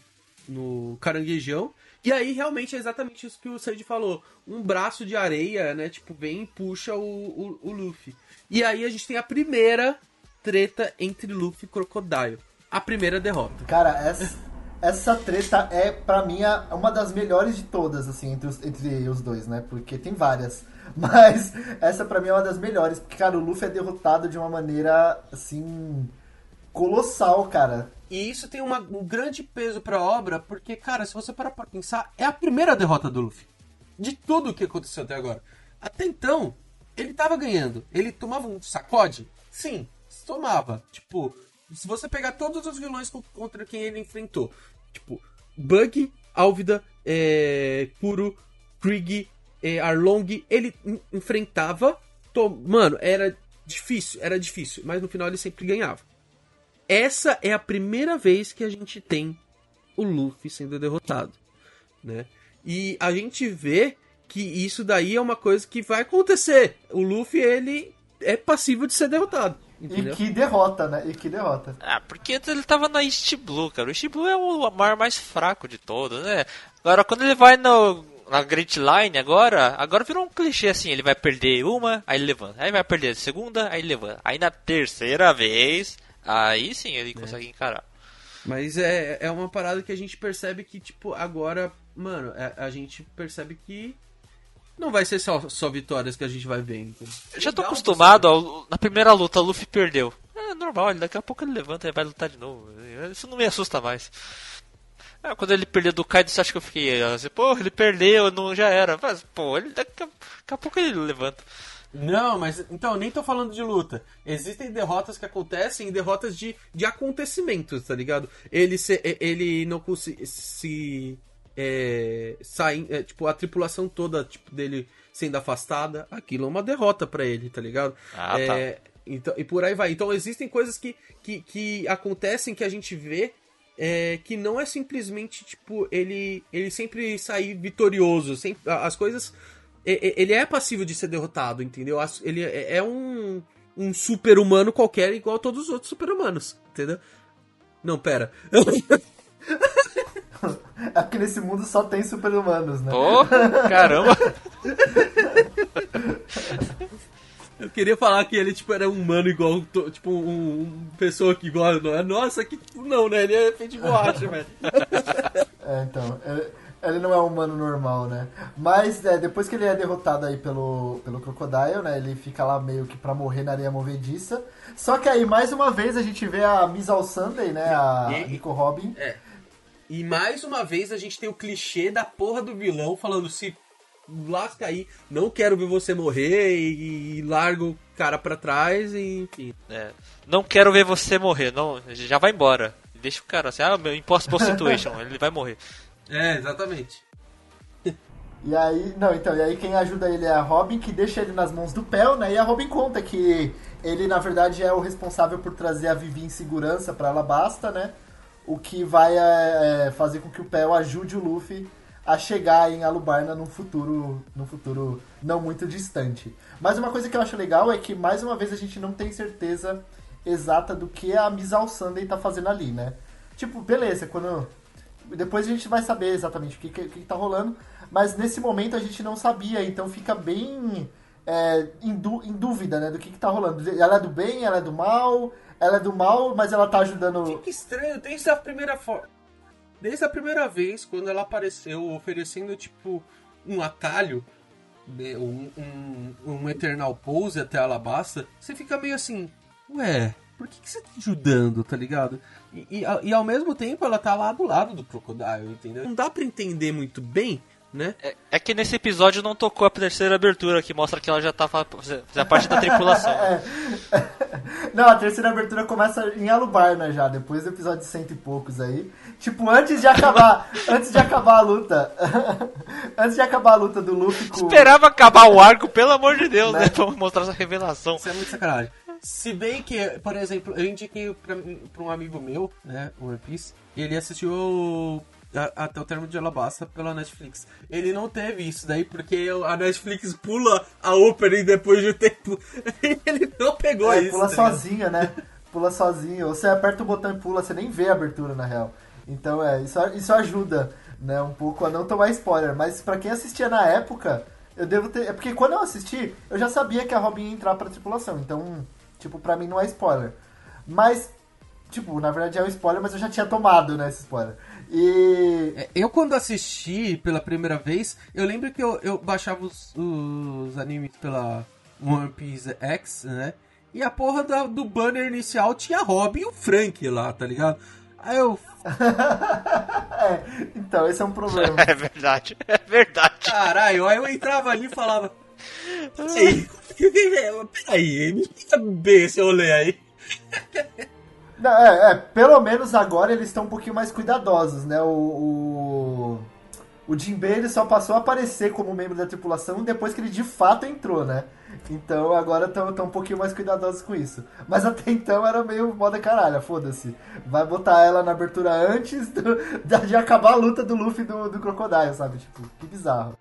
no caranguejão. E aí realmente é exatamente isso que o Sandy falou. Um braço de areia, né, tipo, vem e puxa o, o, o Luffy. E aí a gente tem a primeira treta entre Luffy e Crocodile. A primeira derrota. Cara, essa, essa treta é, pra mim, uma das melhores de todas, assim, entre os, entre os dois, né? Porque tem várias. Mas essa pra mim é uma das melhores. Porque, cara, o Luffy é derrotado de uma maneira, assim. colossal, cara. e isso tem uma- um grande peso pra obra, porque, cara, se você parar pra pensar, é a primeira derrota do Luffy. De tudo o que aconteceu até agora. Até então, ele tava ganhando. Ele tomava um sacode? Sim, tomava. Tipo, se você pegar todos os vilões co- contra quem ele enfrentou, tipo, Bug, Álvida, é, Krieg, é, Arlong, ele en- enfrentava. to- Mano, era difícil, era difícil, mas no final ele sempre ganhava. Essa é a primeira vez que a gente tem o Luffy sendo derrotado, né? E a gente vê que isso daí é uma coisa que vai acontecer. O Luffy, ele é passível de ser derrotado, entendeu? E que derrota, né? E que derrota. Ah, porque ele tava na East Blue, cara. O East Blue é o mar mais fraco de todos, né? Agora, quando ele vai no, na Great Line, agora, agora virou um clichê assim: ele vai perder uma, aí ele levanta. Aí vai perder a segunda, aí ele levanta. Aí na terceira vez, aí sim ele consegue encarar. Mas é, é uma parada que a gente percebe que, tipo, agora, mano, a, a gente percebe que não vai ser só, só vitórias que a gente vai ver. entendeu? Eu já tô acostumado, ó, na primeira luta o Luffy perdeu. É normal, daqui a pouco ele levanta e vai lutar de novo. Isso não me assusta mais. Ah, quando ele perdeu do Kaido, você acha que eu fiquei assim, pô, ele perdeu, não já era. Mas, pô, ele daqui a, daqui a pouco ele levanta. Não, mas então, nem tô falando de luta. Existem derrotas que acontecem e derrotas de, de acontecimentos, tá ligado? Ele, se, ele não conseguiu se. É, sair, é, tipo, a tripulação toda tipo, dele sendo afastada, aquilo é uma derrota pra ele, tá ligado? Ah, É, então, e por aí vai. Então existem coisas que, que, que acontecem que a gente vê é, que não é simplesmente, tipo, ele, ele sempre sair vitorioso. Sempre, as coisas. Ele é passível de ser derrotado, entendeu? Ele é é um, um super-humano qualquer, igual a todos os outros super-humanos, entendeu? Não, pera. É porque nesse mundo só tem super-humanos, né? Pô, caramba. Eu queria falar que ele, tipo, era um humano igual, to- tipo, um, um pessoa que igual a nossa, que, tipo, não, né? Ele é feito de borracha, velho. É, então, ele, ele não é um humano normal, né? Mas é, depois que ele é derrotado aí pelo, pelo Crocodile, né? Ele fica lá meio que pra morrer na areia movediça. Só que aí, mais uma vez, a gente vê a Miss All Sunday, né? A E- Nico Robin. E mais uma vez a gente tem o clichê da porra do vilão falando se lasca aí, não quero ver você morrer e, e larga o cara pra trás e enfim. É, não quero ver você morrer, não, já vai embora. Deixa o cara assim, ah, meu impossible situation, ele vai morrer. É, exatamente. E aí, não, então, e aí quem ajuda ele é a Robin, que deixa ele nas mãos do Pel, né? E a Robin conta que ele, na verdade, é o responsável por trazer a Vivi em segurança pra Alabasta, né? O que vai é, é, fazer com que o Pel ajude o Luffy a chegar em Alubarna num futuro, num futuro não muito distante. Mas uma coisa que eu acho legal é que, mais uma vez, a gente não tem certeza exata do que a Miss All Sunday tá fazendo ali, né? Tipo, beleza, quando depois a gente vai saber exatamente o que, que, que tá rolando, mas nesse momento a gente não sabia, então fica bem é, em, em dúvida, né, do que, que tá rolando. Ela é do bem, ela é do mal, ela é do mal, mas ela tá ajudando. Fica estranho, desde a primeira forma. Desde a primeira vez, quando ela apareceu oferecendo, tipo, um atalho, né, um, um, um Eternal Pose até a Alabasta, você fica meio assim, ué, por que, que você tá ajudando, tá ligado? E, e, e ao mesmo tempo ela tá lá do lado do Crocodile, entendeu? Não dá pra entender muito bem, né? É, é que nesse episódio não tocou a terceira abertura, que mostra que ela já tá fa- fazendo parte da tripulação. Não, a terceira abertura começa em Alubarna já, depois do episódio cento e poucos aí. Tipo, antes de acabar, antes de acabar a luta, antes de acabar a luta do Luffy com Esperava acabar o arco, pelo amor de Deus, né? Né? Pra mostrar essa revelação. Isso é muito sacanagem. Se bem que, por exemplo, eu indiquei pra, pra um amigo meu, né, o One Piece, e ele assistiu a- até o termo de Alabasta pela Netflix. Ele não teve isso daí porque a Netflix pula a opening depois de um tempo. ele não pegou É, isso. pula tá sozinha, né? Pula sozinho. Ou você aperta o botão e pula, você nem vê a abertura na real. Então é, isso, isso ajuda, né, um pouco a não tomar spoiler. Mas pra quem assistia na época, eu devo ter. É porque quando eu assisti, eu já sabia que a Robin ia entrar pra tripulação. Então, tipo, pra mim não é spoiler. Mas, tipo, na verdade é um spoiler, mas eu já tinha tomado, né, esse spoiler. E. É, Eu quando assisti pela primeira vez, eu lembro que eu, eu baixava os, os animes pela One Piece X, né? E a porra do banner inicial tinha Robin e o Frank lá, tá ligado? Aí eu, É, então, esse é um problema. É verdade, é verdade. caralho, aí eu entrava ali e falava. Peraí, peraí, me explica bem esse rolê aí. Não, é, é, pelo menos agora eles estão um pouquinho mais cuidadosos, né? O, o, o Jinbei ele só passou a aparecer como membro da tripulação depois que ele de fato entrou, né? Então agora estão um pouquinho mais cuidadosos com isso. Mas até então era meio moda caralho, foda-se. Vai botar ela na abertura antes do- de acabar a luta do Luffy do, do Crocodile, sabe? Tipo, que bizarro.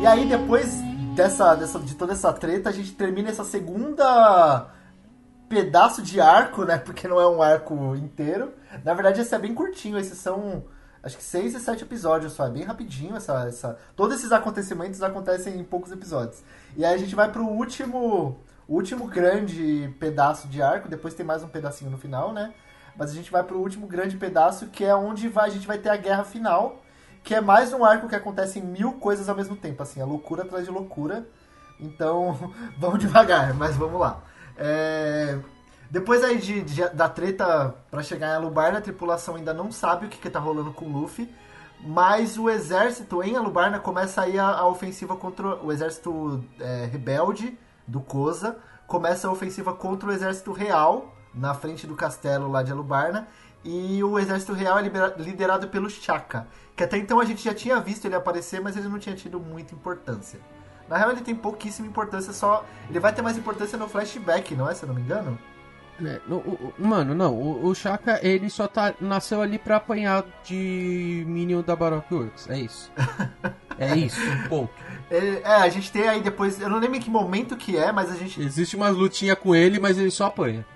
E aí depois dessa, dessa, de toda essa treta, a gente termina essa segunda pedaço de arco, né? Porque não é um arco inteiro. Na verdade, esse é bem curtinho. Esses são, acho que seis e sete episódios só. É bem rapidinho essa, essa... Todos esses acontecimentos acontecem em poucos episódios. E aí a gente vai pro último, último grande pedaço de arco. Depois tem mais um pedacinho no final, né? Mas a gente vai pro último grande pedaço, que é onde vai, a gente vai ter a guerra final. Que é mais um arco que acontece em mil coisas ao mesmo tempo, assim, é loucura atrás de loucura. Então, vamos devagar, mas vamos lá. É, Depois aí de, de- da treta pra chegar em Alubarna, a tripulação ainda não sabe o que, que tá rolando com o Luffy. Mas o exército em Alubarna começa aí a, a ofensiva contra o exército é, rebelde do Koza. Começa a ofensiva contra o exército real na frente do castelo lá de Alubarna. E o exército real é liderado pelo Chaka. Que até então a gente já tinha visto ele aparecer, mas ele não tinha tido muita importância. Na real ele tem pouquíssima importância, só. Ele vai ter mais importância no flashback, não é? Se eu não me engano? É, o- o- mano, não, o, o Shaka, ele só tá, nasceu ali pra apanhar de Minion da Baroque Works, é isso. É isso, ponto. Ele- é, a gente tem aí depois. Eu não lembro em que momento que é, mas a gente. Existe umas lutinhas com ele, mas ele só apanha.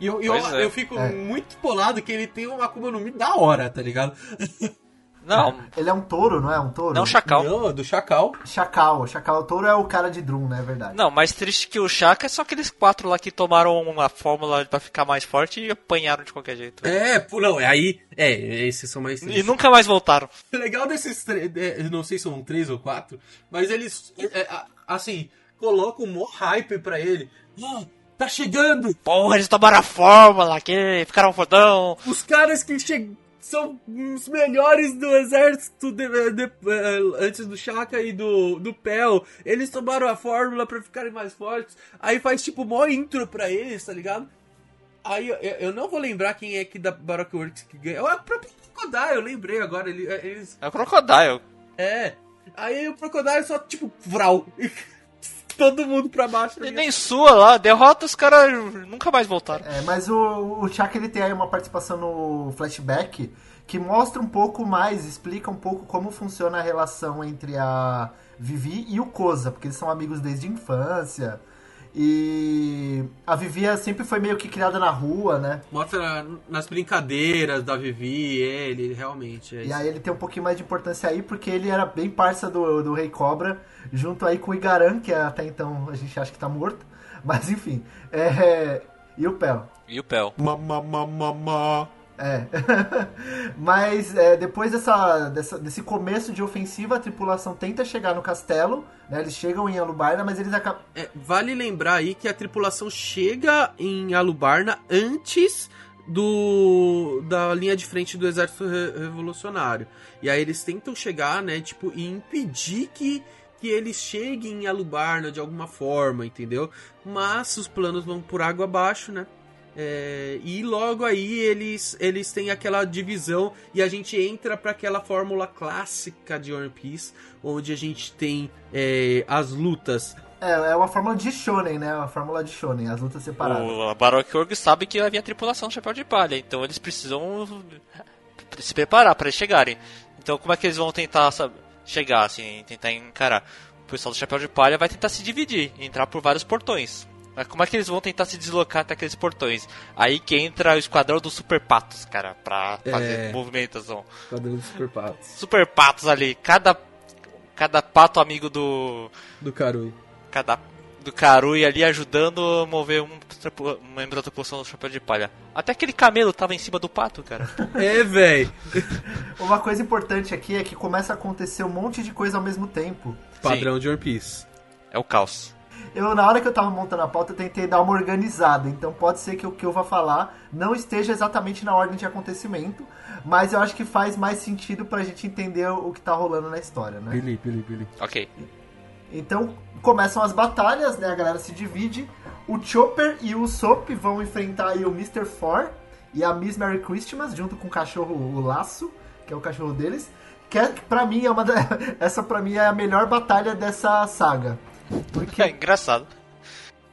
E eu, eu, é. eu fico É. muito polado que ele tem uma Akuma no Mi da hora, tá ligado? Não, Ele é um touro, não é? Um touro? não Chacal. Não, do Chacal. Chacal. Chacal. O touro é o cara de Drum, né? É verdade. Não, mais triste que o Chaka é só aqueles quatro lá que tomaram uma fórmula pra ficar mais forte e apanharam de qualquer jeito. É, pô, não, é aí. É, esses são mais E nunca mais voltaram. O legal desses três, é, não sei se são três ou quatro, mas eles, é, é, assim, colocam um mó hype pra ele. Ah, tá chegando! Porra, eles tomaram a fórmula, que ficaram fodão. Os caras que che- são os melhores do exército de- de- eh, antes do Shaka e do, do Pel, eles tomaram a fórmula pra ficarem mais fortes. Aí faz tipo mó intro pra eles, tá ligado? Aí eu, eu não vou lembrar quem é que da Baroque Works que ganha. É o próprio Crocodile, eu lembrei agora. Ele, eles É o Crocodile. É. Aí o Crocodile só, tipo, vral. Todo mundo pra baixo. tá E nem sua lá, derrota os caras nunca mais voltaram. É, mas o, o Chaka ele tem aí uma participação no flashback que mostra um pouco mais, explica um pouco como funciona a relação entre a Vivi e o Koza, porque eles são amigos desde a infância. E a Vivi sempre foi meio que criada na rua, né? Mostra nas brincadeiras da Vivi, ele, realmente. É E isso. aí ele tem um pouquinho mais de importância aí, porque ele era bem parça do, do Rei Cobra, junto aí com o Igaran, que até então a gente acha que tá morto. Mas enfim. É... E o Pel. E o Pel. Ma, ma, ma, ma, ma. É. Mas é, depois dessa, dessa- desse começo de ofensiva, a tripulação tenta chegar no castelo, né? Eles chegam em Alubarna, mas eles acabam. É, vale lembrar aí que a tripulação chega em Alubarna antes do da linha de frente do exército re- revolucionário. E aí eles tentam chegar, né, tipo, e impedir que que eles cheguem em Alubarna de alguma forma, entendeu? Mas os planos vão por água abaixo, né? É, e logo aí eles, eles têm aquela divisão e a gente entra para aquela fórmula clássica de One Piece, onde a gente tem é, as lutas É, é uma fórmula de Shonen, né? Uma fórmula de Shonen, as lutas separadas. O Baroque Org sabe que havia tripulação do Chapéu de Palha, então eles precisam se preparar para eles chegarem. Então como é que eles vão tentar sabe, chegar, assim, tentar encarar? O pessoal do Chapéu de Palha vai tentar se dividir, entrar por vários portões. Mas como é que eles vão tentar se deslocar até aqueles portões? Aí que entra o esquadrão dos Super Patos, cara, pra fazer É. movimentação. Quadrão dos Super Patos. Super Patos ali, cada cada pato amigo do Do Karui. cada do Karui ali ajudando a mover um, um membro da tripulação do Chapéu de Palha. Até aquele camelo tava em cima do pato, cara. É, velho. Uma coisa importante aqui é que começa a acontecer um monte de coisa ao mesmo tempo. Padrão de One Piece. É o caos. Eu, na hora que eu tava montando a pauta, eu tentei dar uma organizada. Então pode ser que o que eu vá falar não esteja exatamente na ordem de acontecimento. Mas eu acho que faz mais sentido pra gente entender o que tá rolando na história, né? Billy, Billy, Billy. Ok. Então começam as batalhas, né? A galera se divide. O Chopper e o Soap vão enfrentar aí o Mr. Four e a Miss Merry Christmas, junto com o cachorro o Laço, que é o cachorro deles. Que é, pra mim é uma da... essa pra mim é a melhor batalha dessa saga. Porque É engraçado.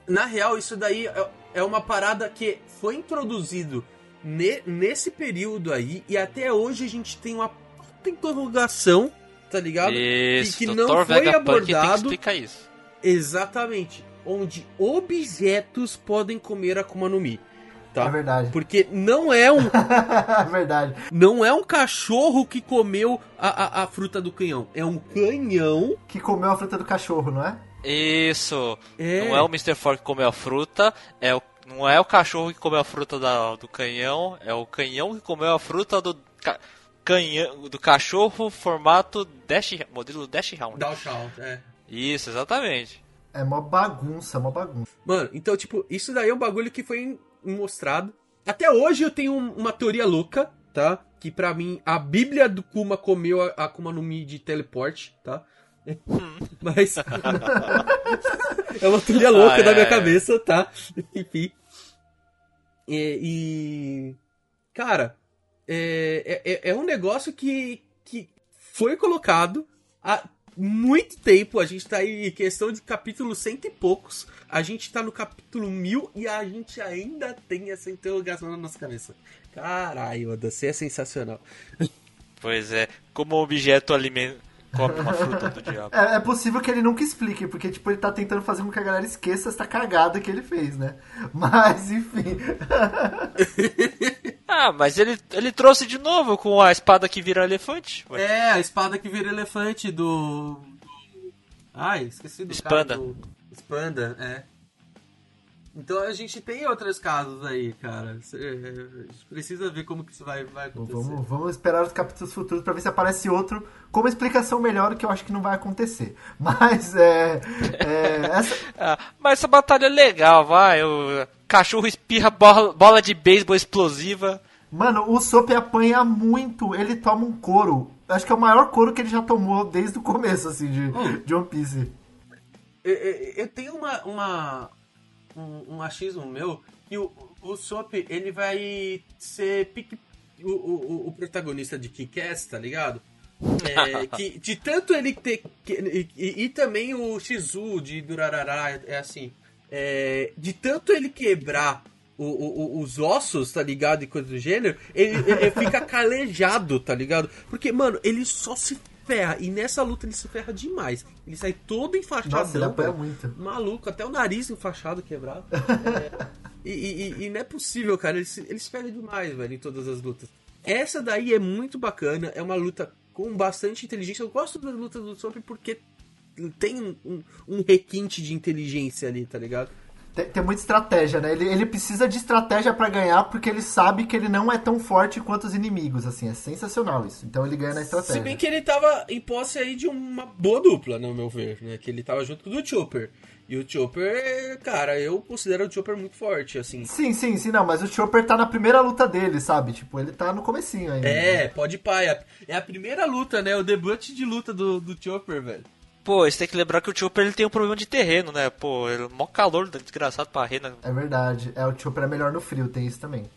Na real, isso daí é- é uma parada que foi introduzido ne- nesse período aí e até hoje a gente tem uma puta interrogação, tá ligado? Isso, que Dr. não foi Vegapunk tem que abordado. explicar isso. Exatamente. Onde objetos podem comer Akuma no Mi. é Tá? verdade. Porque não é um é verdade. não é um cachorro que comeu a, a, a fruta do canhão. É um canhão. Que comeu a fruta do cachorro, não é? Isso. É. Não é o Mr. Fork que comeu a fruta, é o, não é o cachorro que comeu a fruta da- do canhão, é o canhão que comeu a fruta do ca- canhão, do cachorro formato dash, modelo Dash Round. é. Isso, exatamente. É uma bagunça, uma bagunça. Mano, então, tipo, isso daí é um bagulho que foi mostrado. Até hoje eu tenho um- uma teoria louca, tá? Que pra mim, a Bíblia do Kuma comeu a Akuma no Mi de teleporte, tá? Mas. é uma teoria louca Ah, da minha é. cabeça, tá? Enfim. E. e- Cara, é, é, é um negócio que, que foi colocado há muito tempo. A gente tá aí em questão de capítulo cento e poucos. A gente tá no capítulo mil e a gente ainda tem essa interrogação na nossa cabeça. Caralho, Oda, você é sensacional. Pois é, como objeto alimento come uma fruta do diabo. É, é possível que ele nunca explique, porque tipo, ele tá tentando fazer com que a galera esqueça essa cagada que ele fez, né? Mas, enfim. Ah, mas ele, ele trouxe de novo com a espada que vira elefante. Ué, É, a espada que vira elefante do. Ai, esqueci do Expanda. cara do- Expanda, é. Então a gente tem outros casos aí, cara. Cê- A gente precisa ver como que isso vai, vai acontecer. Vamos, vamos esperar os capítulos futuros pra ver se aparece outro com uma explicação melhor, que eu acho que não vai acontecer. Mas, é. é, essa, Ah, mas essa batalha é legal, vai. O cachorro espirra bola, bola de beisebol explosiva. Mano, o Sop apanha muito, ele toma um couro. Acho que é o maior couro que ele já tomou desde o começo, assim, de, Hum. de One Piece. Eu, eu- eu tenho uma, uma um, um achismo meu que o, o Sop ele vai ser pique, o, o, o protagonista de Kick-Ass, tá ligado? É, que de tanto ele ter que- e, e- e também o Shizu de Durarara é, é assim é, de tanto ele quebrar o- o- os ossos, tá ligado? E coisa do gênero, ele, ele fica calejado, tá ligado? Porque, mano, ele só se ferra. E nessa luta ele se ferra demais. Ele sai todo enfaixadão. Nossa, ele apanha muito. Maluco, até o nariz enfaixado, quebrado. É, e, e- e- não é possível, cara. Ele se, ele se ferra demais, velho, em todas as lutas. Essa daí é muito bacana. É uma luta com bastante inteligência. Eu gosto das lutas do Sop porque tem um, um requinte de inteligência ali, tá ligado? Tem, tem muita estratégia, né? Ele, ele precisa de estratégia pra ganhar, porque ele sabe que ele não é tão forte quanto os inimigos, assim. É sensacional isso. Então ele ganha na estratégia. Se bem que ele tava em posse aí de uma boa dupla, no meu ver, né? Que ele tava junto com o Chopper. E o Chopper, cara, eu considero o Chopper muito forte, assim. Sim, sim, sim, não, mas o Chopper tá na primeira luta dele, sabe? Tipo, ele tá no comecinho ainda. É, pode pá. É a, é a primeira luta, né? O debut de luta do, do Chopper, velho. Pô, você tem que lembrar que o Chopper ele tem um problema de terreno, né? Pô, ele, mó calor desgraçado pra rena. É verdade. É, o Chopper é melhor no frio, tem isso também.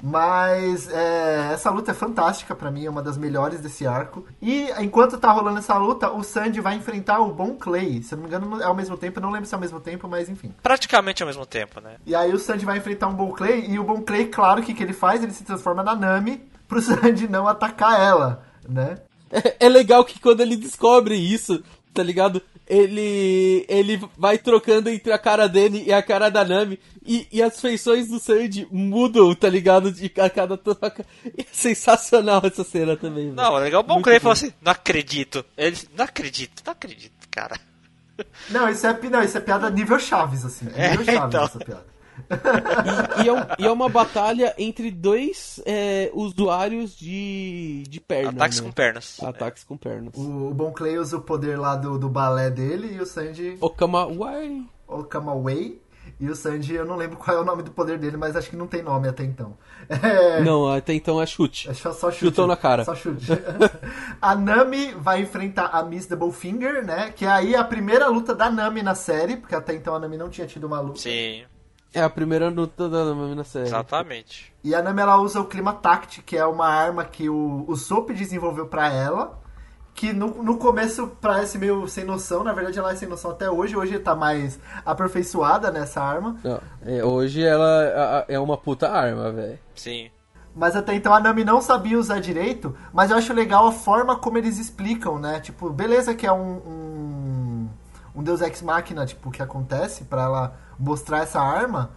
Mas é, essa luta é fantástica pra mim, é uma das melhores desse arco. E enquanto tá rolando essa luta, o Sandy vai enfrentar o Bon Clay. Se eu não me engano, é ao mesmo tempo, eu não lembro se é ao mesmo tempo, mas enfim. Praticamente ao mesmo tempo, né? E aí o Sandy vai enfrentar um Bon Clay, e o Bon Clay, claro, o que, que ele faz? Ele se transforma na Nami pro Sandy não atacar ela, né? É, é legal que quando ele descobre isso, tá ligado? Ele ele vai trocando entre a cara dele e a cara da Nami. E, e as feições do Sandy mudam, tá ligado? De a cada troca. E é sensacional essa cena também, velho. Não, é legal o Bon Muito Clay bom. falou assim, não acredito. Ele, não acredito, não acredito, cara. Não, isso é, não, isso é piada nível Chaves, assim. É É, nível Chaves então. essa piada. E, e é, um- e é uma batalha entre dois é, usuários de, de perna. Ataques né? com pernas. Ataques com pernas. O, o Bon Clay usa o poder lá do, do balé dele e o Sanji Okama. Okamaway. E o Sanji, eu não lembro qual é o nome do poder dele, mas acho que não tem nome até então. É, Não, até então é chute. é só, só chute. Chutão na cara. Só chute. a Nami vai enfrentar a Miss Doublefinger, né? Que aí é a primeira luta da Nami na série, porque até então a Nami não tinha tido uma luta. Sim, É a primeira luta da Nami na série. exatamente. E a Nami ela usa o Clima Tact, que é uma arma que o, o Soap desenvolveu pra ela. Que no, no começo parece meio sem noção, na verdade ela é sem noção até hoje. Hoje tá mais aperfeiçoada nessa arma. Não, é, hoje ela é uma puta arma, velho. Sim. Mas até então a Nami não sabia usar direito, mas eu acho legal a forma como eles explicam, né? Tipo, beleza que é um, um, um Deus Ex Machina, tipo, que acontece pra ela mostrar essa arma,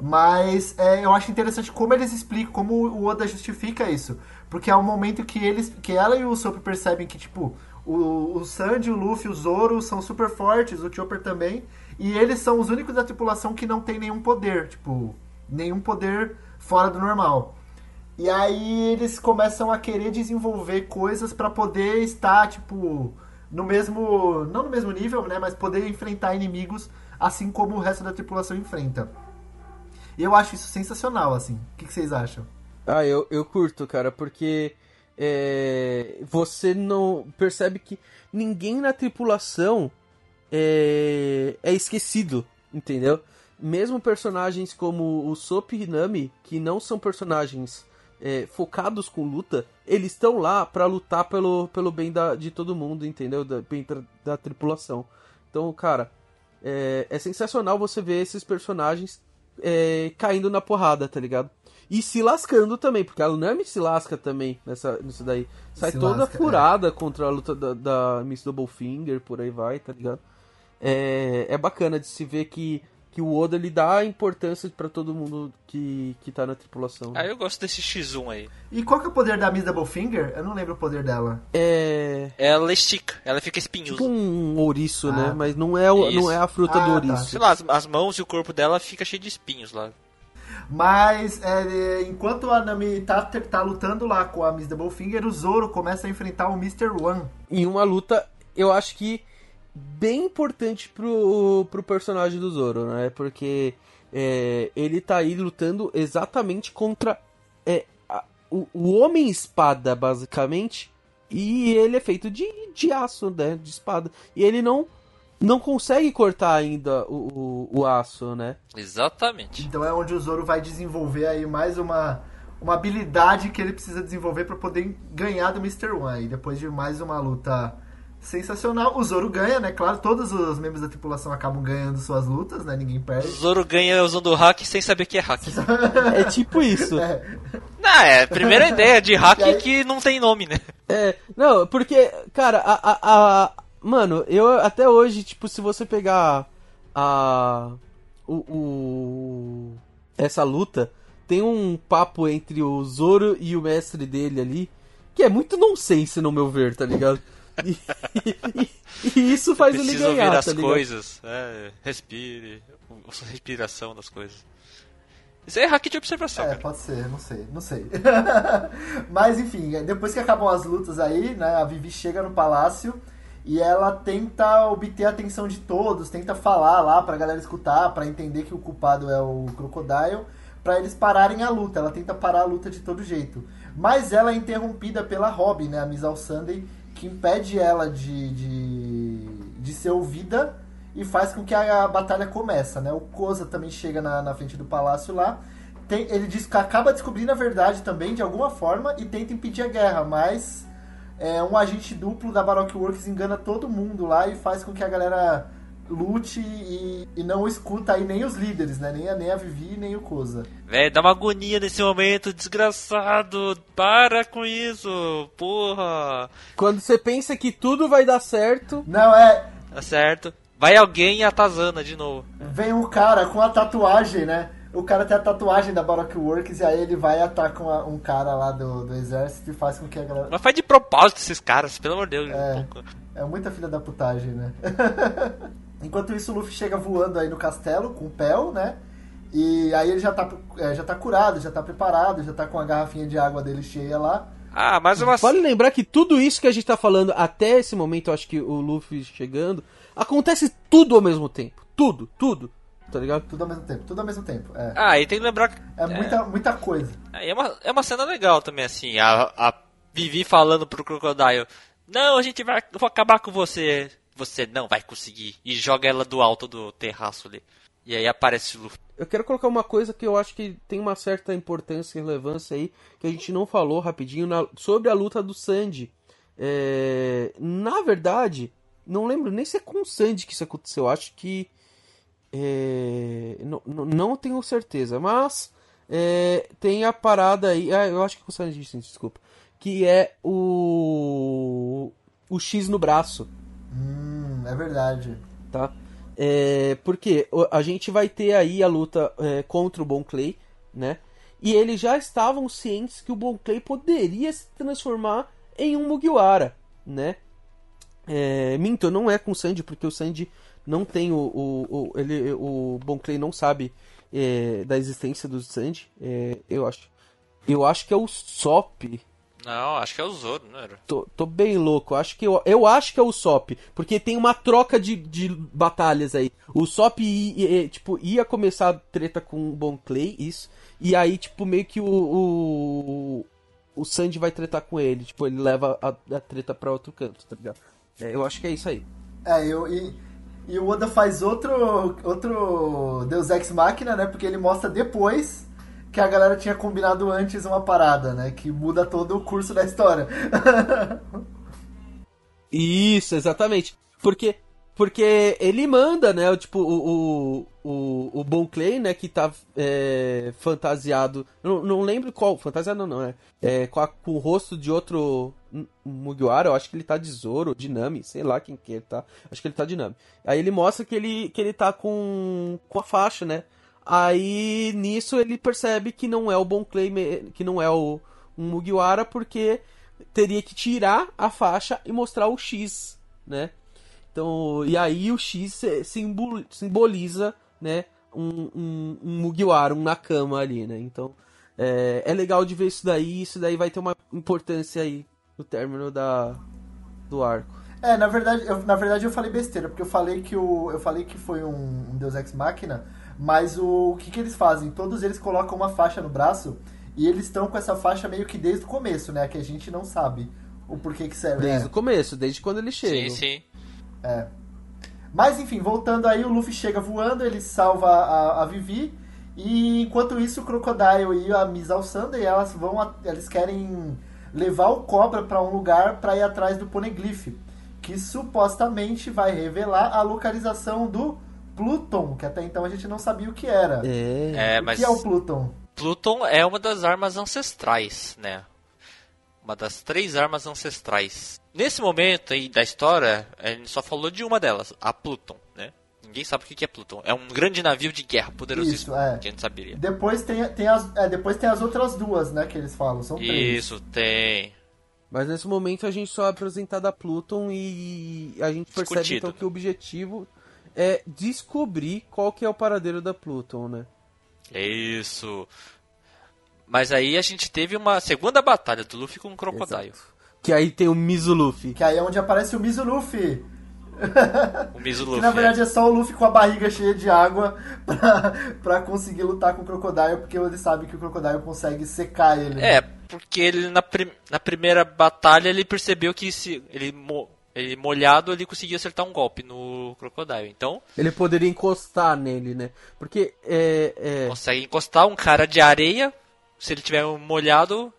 mas é, eu acho interessante como eles explicam, como o Oda justifica isso. Porque é o momento que eles, que ela e o Soap percebem que, tipo, o, o Sanji, o Luffy, o Zoro são super fortes, o Chopper também, e eles são os únicos da tripulação que não tem nenhum poder, tipo, nenhum poder fora do normal. E aí eles começam a querer desenvolver coisas pra poder estar, tipo, no mesmo. Não no mesmo nível, né? Mas poder enfrentar inimigos assim como o resto da tripulação enfrenta. Eu acho isso sensacional, assim. O que, que vocês acham? Ah, eu, eu curto, cara, porque é, você não percebe que ninguém na tripulação é, é esquecido, entendeu? Mesmo personagens como o Sop e Nami, que não são personagens é, focados com luta, eles estão lá pra lutar pelo, pelo bem da, de todo mundo, entendeu? Da, bem da, da tripulação. Então, cara, é, é sensacional você ver esses personagens é, caindo na porrada, tá ligado? E se lascando também, porque a Nami se lasca também nessa, nisso daí. Sai Se toda lasca, é. furada contra a luta da, da Miss Doublefinger, por aí vai, tá ligado? É, é bacana de se ver que, que o Oda ele dá importância pra todo mundo que, que tá na tripulação. Ah, eu gosto desse X1 aí. E qual que é o poder da Miss Doublefinger? Eu não lembro o poder dela. É. Ela estica, ela fica espinhosa. Tipo um ouriço, Ah, né? tá. Mas não é, o- não é a fruta Ah, do tá. ouriço. Sei lá, as, as mãos e o corpo dela fica cheio de espinhos lá. Mas é, enquanto a Nami tá, tá lutando lá com a Miss Doublefinger, o Zoro começa a enfrentar o Mr. One. em uma luta, eu acho que bem importante pro, pro personagem do Zoro, né? Porque é, ele tá aí lutando exatamente contra é, a- o, o Homem-Espada, basicamente. E ele é feito de, de aço, né? De espada. E ele não, não consegue cortar ainda o, o, o aço, né? Exatamente. Então é onde o Zoro vai desenvolver aí mais uma, uma habilidade que ele precisa desenvolver pra poder ganhar do Mr. One. E depois de mais uma luta sensacional, o Zoro ganha, né? Claro, todos os membros da tripulação acabam ganhando suas lutas, né? Ninguém O perde. Zoro ganha usando o hack sem saber que é hack. É tipo isso. Não, é a primeira ideia de hack aí- que não tem nome, né? É, não, porque, cara, a, a, a- Mano, eu até hoje, tipo, se você pegar a. O. o- essa luta, tem um papo entre o Zoro e o mestre dele ali, que é muito nonsense, no meu ver, tá ligado? E, e- e isso faz ele ganhar, ouvir as tá coisas. É, respire. A respiração das coisas. Isso é hack de observação, É, cara. pode ser, não sei, não sei. Mas enfim, depois que acabam as lutas aí, né, a Vivi chega no palácio e ela tenta obter a atenção de todos, tenta falar lá pra galera escutar, pra entender que o culpado é o Crocodile, pra eles pararem a luta. Ela tenta parar a luta de todo jeito. Mas ela é interrompida pela Robin, né, a Miss All Sunday, impede ela de, de, de ser ouvida e faz com que a, a batalha começa, né? O Koza também chega na, na frente do palácio lá. Tem- ele diz que acaba descobrindo a verdade também, de alguma forma, e tenta impedir a guerra, mas é, um agente duplo da Baroque Works engana todo mundo lá e faz com que a galera lute e, e não escuta aí nem os líderes, né? Nem a, nem a Vivi nem o Koza. Véi, dá uma agonia nesse momento, desgraçado. Para com isso, porra. Quando você pensa que tudo vai dar certo, Não, é. Tá certo. Vai alguém e a Tazana de novo. Vem um cara com a tatuagem, né? O cara tem a tatuagem da Baroque Works e aí ele vai e ataca uma- um cara lá do, do exército e faz com que a galera. Mas faz de propósito esses caras, pelo amor de Deus. É. um pouco. É muita filha da putagem, né? Enquanto isso, o Luffy chega voando aí no castelo com o Pel, né? E aí ele já tá, é, já tá curado, já tá preparado, já tá com a garrafinha de água dele cheia lá. Ah, mais uma. Vale lembrar que tudo isso que a gente tá falando até esse momento, eu acho que o Luffy chegando, acontece tudo ao mesmo tempo. Tudo, tudo. Tá ligado? Tudo ao mesmo tempo, tudo ao mesmo tempo. É, Ah, e tem que lembrar que. é muita, muita coisa. É, é uma, é uma cena legal também, assim. A, a Vivi falando pro Crocodile: Não, a gente vai. Eu vou acabar com você. Você não vai conseguir. E joga ela do alto do terraço ali. E aí aparece o Luffy. Eu quero colocar uma coisa que eu acho que tem uma certa importância e relevância aí, que a gente não falou rapidinho, na- sobre a luta do Sandy. É, na verdade, não lembro nem se é com o Sandy que isso aconteceu. Acho que. é, não, não- tenho certeza, mas é, tem a parada aí. Ah, eu acho que é com o Sandy, desculpa. Que é o. O X no braço é verdade. tá? É, porque a gente vai ter aí a luta é, contra o Bon Clay, né? E eles já estavam cientes que o Bon Clay poderia se transformar em um Mugiwara, né? É, minto, não é com o Sandy, porque o Sandy não tem o. o, o ele, o Bon Clay não sabe é, da existência do Sandy. É, eu acho. Eu acho que é o Sop. Não, acho que é o Zoro, não era? Tô, tô bem louco. Acho que eu, eu acho que é o Sop. Porque tem uma troca de, de batalhas aí. O Sop ia, tipo, ia começar a treta com o Bon Clay, isso. E aí, tipo, meio que o. O, o Sandy vai tretar com ele. Tipo, ele leva a, a treta pra outro canto, tá ligado? É, eu acho que é isso aí. É, eu, e, e o Oda faz outro, outro Deus Ex Machina, né? Porque ele mostra depois que a galera tinha combinado antes uma parada, né? Que muda todo o curso da história. Isso, exatamente. Porque porque ele manda, né, tipo, o, o, o, o Bon Clay, né, que tá é, fantasiado, não, não lembro qual, fantasiado não, não, né, é, com, a- com o rosto de outro Mugiwara, eu acho que ele tá de Zoro, de Nami, sei lá quem que ele tá, acho que ele tá de Nami. Aí ele mostra que ele, que ele tá com, com a faixa, né, aí nisso ele percebe que não é o Bon Clay, que não é o um Mugiwara, porque teria que tirar a faixa e mostrar o X, né? Então, e aí o X simboliza, né, um, um, um Mugiwara, um Nakama ali, né? Então, é, é legal de ver isso daí, isso daí vai ter uma importância aí no término da, do arco. É, na verdade, eu, na verdade eu falei besteira, porque eu falei que o eu falei que foi um, um Deus Ex Machina, mas o, o que que eles fazem? Todos eles colocam uma faixa no braço e eles estão com essa faixa meio que desde o começo, né? Que a gente não sabe o porquê que serve. Desde É. o começo, desde quando ele chega. Sim, sim. É. Mas enfim, voltando aí, o Luffy chega voando, ele salva a, a Vivi. E enquanto isso, o Crocodile e a Misa Sunday, elas vão. a- Eles querem levar o Cobra pra um lugar pra ir atrás do Poneglyph. Que supostamente vai revelar a localização do Pluton, que até então a gente não sabia o que era. É. É, o mas que é o Pluton? Pluton é uma das armas ancestrais, né? Uma das três armas ancestrais. Nesse momento aí da história, a gente só falou de uma delas, a Pluton, né? Ninguém sabe o que que é Pluton. É um grande navio de guerra poderosíssimo, Isso, é. que a gente saberia. Depois tem, tem as, é, depois tem as outras duas, né, que eles falam. São três. Isso, tem. Mas nesse momento a gente só é apresentado a Pluton e a gente percebe Discutido, então né? que o objetivo é descobrir qual que é o paradeiro da Pluton, né? Isso. Mas aí a gente teve uma segunda batalha do Luffy com o Crocodile. Que aí tem o Mizu Luffy. Que aí é onde aparece o Mizu Luffy. O Mizu Que Luffy. na é. verdade é só o Luffy com a barriga cheia de água pra, pra conseguir lutar com o Crocodile, porque ele sabe que o Crocodile consegue secar ele. É, porque ele na, prim- na primeira batalha ele percebeu que se ele, ele molhado ele conseguia acertar um golpe no Crocodile. Então Ele poderia encostar nele, né? Porque é, é, consegue encostar um cara de areia. Se ele tiver molhado,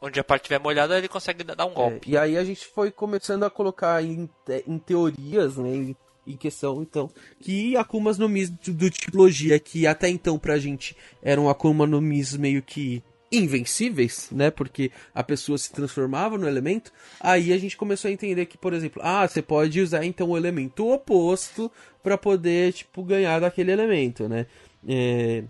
onde a parte tiver molhada, ele consegue dar um É, golpe. e aí a gente foi começando a colocar em, te- em teorias, né, em, em questão, então, que Akumas no Mis do, do tipologia, que até então pra gente eram Akuma no Mis meio que invencíveis, né, porque a pessoa se transformava no elemento, aí a gente começou a entender que, por exemplo, ah, você pode usar então o elemento oposto pra poder, tipo, ganhar daquele elemento, né, é,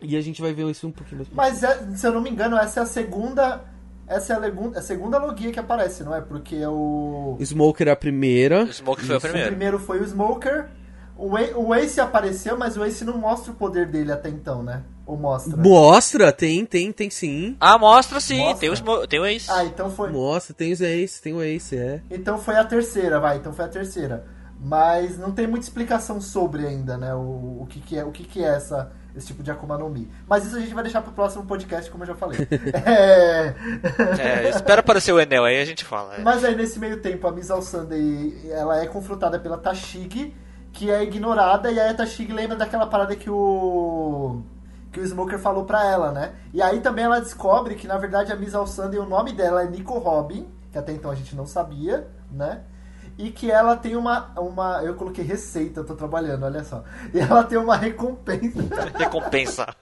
e a gente vai ver isso um pouquinho mais Mas é- se eu não me engano, essa é a segunda essa é a, legu- a segunda logia que aparece, não é? Porque o. Smoker é a primeira. O Smoke foi o O primeiro. foi o Smoker. O, A- o Ace apareceu, mas o Ace não mostra o poder dele até então, né? Ou mostra? Mostra, tem, tem, tem sim. Ah, mostra sim, Mostra. tem o Smoke, tem o Ace. Ah, então foi. Mostra, tem os Ace, tem o Ace, é. Então foi a terceira, vai. Então foi a terceira. Mas não tem muita explicação sobre ainda, né? O, o que, que é, o que, que é essa, esse tipo de Akuma no Mi. Mas isso a gente vai deixar pro próximo podcast, como eu já falei. é... É, espera aparecer o Enel, aí a gente fala. é. Mas aí nesse meio tempo a Miss Sunday ela é confrontada pela Tashig, que é ignorada, e aí a Tashig lembra daquela parada que o que o Smoker falou pra ela, né? E aí também ela descobre que na verdade a Miss Sunday o nome dela é Nico Robin, que até então a gente não sabia, né? E que ela tem uma, uma. Eu coloquei receita, eu tô trabalhando, olha só. E ela tem uma recompensa. Recompensa.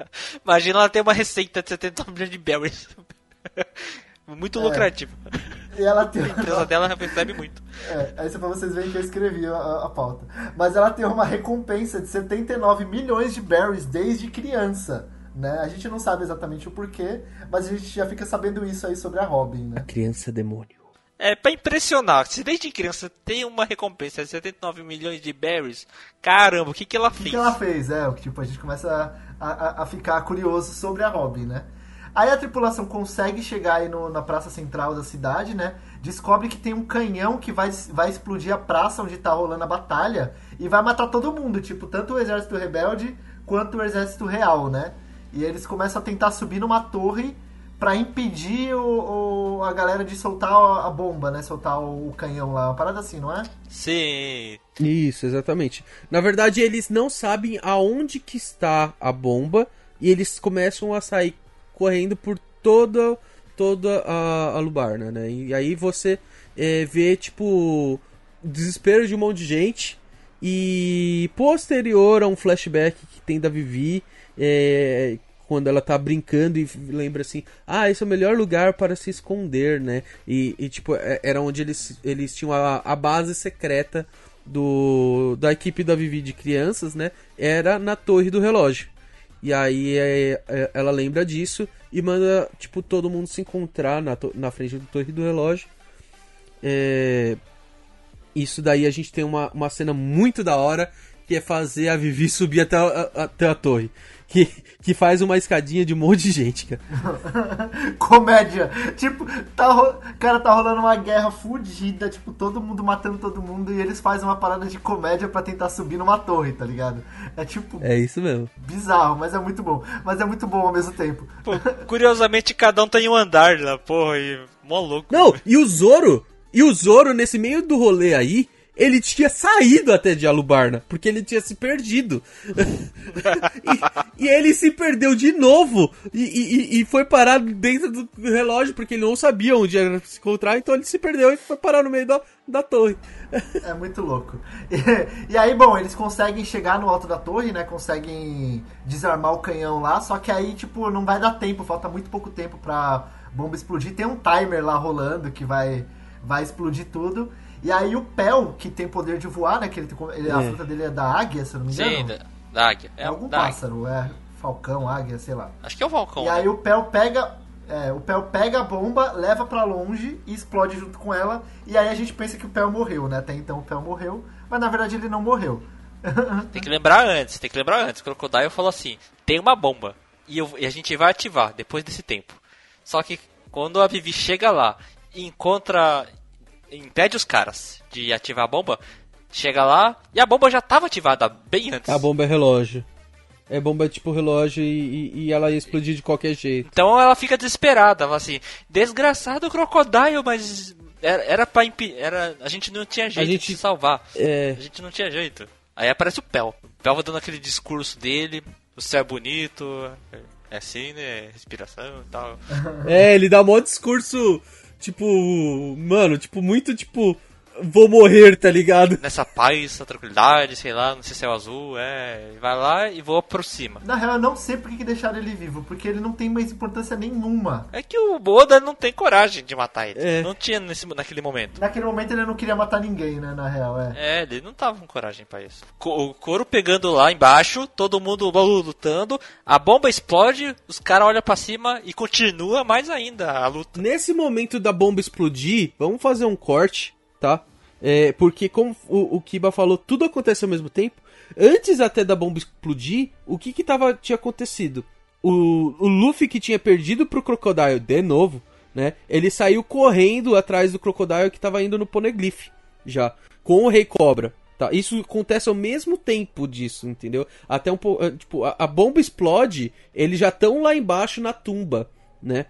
Imagina ela ter uma receita de 70 milhões de berries. Muito lucrativo. E ela tem A empresa dela recebe muito. É, aí só pra vocês verem que eu escrevi a, a pauta. Mas ela tem uma recompensa de 79 milhões de berries desde criança. Né? A gente não sabe exatamente o porquê, mas a gente já fica sabendo isso aí sobre a Robin, né? Criança demônio. É, pra impressionar, se desde criança tem uma recompensa de 79 milhões de berries, caramba, o que que ela O que, fez? que ela fez? É, o que, tipo, a gente começa a, a, a ficar curioso sobre a Robin, né? Aí a tripulação consegue chegar aí no- na praça central da cidade, né? Descobre que tem um canhão que vai, vai explodir a praça onde tá rolando a batalha e vai matar todo mundo, tipo, tanto o exército rebelde quanto o exército real, né? E eles começam a tentar subir numa torre pra impedir o, o- a galera de soltar a bomba, né? Soltar o, o canhão lá. Uma parada assim, não é? Sim. Isso, exatamente. Na verdade, eles não sabem aonde que está a bomba e eles começam a sair correndo por toda toda a, a Lubarna, né? E aí você é, vê, tipo, desespero de um monte de gente e posterior a um flashback que tem da Vivi, é, quando ela tá brincando e lembra assim, ah, esse é o melhor lugar para se esconder, né? E, e, tipo, é- era onde eles, eles tinham a, a base secreta do da equipe da Vivi de crianças, né? Era na torre do relógio. E aí é, é, ela lembra disso e manda, tipo, todo mundo se encontrar na, na frente do torre do relógio. É, Isso daí a gente tem uma, uma cena muito da hora, que é fazer a Vivi subir até a- até a torre. Que, que faz uma escadinha de um monte de gente, cara. Comédia. Tipo, tá, ro- cara, tá rolando uma guerra fudida, tipo, todo mundo matando todo mundo e eles fazem uma parada de comédia pra tentar subir numa torre, tá ligado? É tipo É isso mesmo. bizarro, mas é muito bom. Mas é muito bom ao mesmo tempo. Pô, curiosamente, cada um tem um andar lá, porra, e mó louco. Não, e o Zoro, e o Zoro nesse meio do rolê aí, ele tinha saído até de Alubarna, porque ele tinha se perdido. e, e ele se perdeu de novo e, e- e foi parar dentro do relógio, porque ele não sabia onde era se encontrar, então ele se perdeu e foi parar no meio da, da torre. É muito louco. E, aí, bom, eles conseguem chegar no alto da torre, né? Conseguem desarmar o canhão lá, só que aí, tipo, não vai dar tempo, falta muito pouco tempo pra bomba explodir. Tem um timer lá rolando que vai, vai explodir tudo. E aí o Pel, que tem poder de voar, né? Que ele, tem- ele- a É. fruta dele é da águia, se eu não me engano. Sim, da, da águia. É algum da águia. pássaro, é falcão, águia, sei lá. Acho que é o Falcão. E né? aí o Pel pega. É, o Pel pega a bomba, leva pra longe e explode junto com ela. E aí a gente pensa que o Pel morreu, né? Até então o Pel morreu, mas na verdade ele não morreu. Tem que lembrar antes, tem que lembrar antes. O Crocodile falou assim: tem uma bomba e, eu- e a gente vai ativar depois desse tempo. Só que quando a Vivi chega lá e encontra. Impede os caras de ativar a bomba, chega lá e a bomba já estava ativada bem antes. A bomba é relógio. É bomba tipo relógio e, e- e ela ia explodir de qualquer jeito. Então ela fica desesperada, fala assim: desgraçado Crocodile, mas era, era pra impedir. Era, a gente não tinha jeito gente- de se salvar. É, A gente não tinha jeito. Aí aparece o Pel. O Pel vai dando aquele discurso dele, o céu é bonito, é assim, né? Respiração e tal. É, ele dá mó discurso, tipo, mano, tipo, muito, tipo, vou morrer, tá ligado? Nessa paz, essa tranquilidade, sei lá, não sei se é o azul, é. Vai lá e voa por cima. Na real, eu não sei por que que deixaram ele vivo, porque ele não tem mais importância nenhuma. É que o Boda não tem coragem de matar ele. É. Não tinha nesse, naquele momento. Naquele momento ele não queria matar ninguém, né, na real, é. É, ele não tava com coragem pra isso. Co- O couro pegando lá embaixo, todo mundo lutando, a bomba explode, os caras olham pra cima e continua mais ainda a luta. Nesse momento da bomba explodir, vamos fazer um corte, tá? É, porque como o, o Kiba falou, tudo acontece ao mesmo tempo. Antes até da bomba explodir, o que que tava, tinha acontecido? O, o Luffy que tinha perdido pro Crocodile de novo, né? Ele saiu correndo atrás do Crocodile que tava indo no Poneglyph, já. Com o Rei Cobra. Tá, isso acontece ao mesmo tempo disso, entendeu? Até um pouco. Tipo, a, a bomba explode, eles já estão lá embaixo na tumba, né?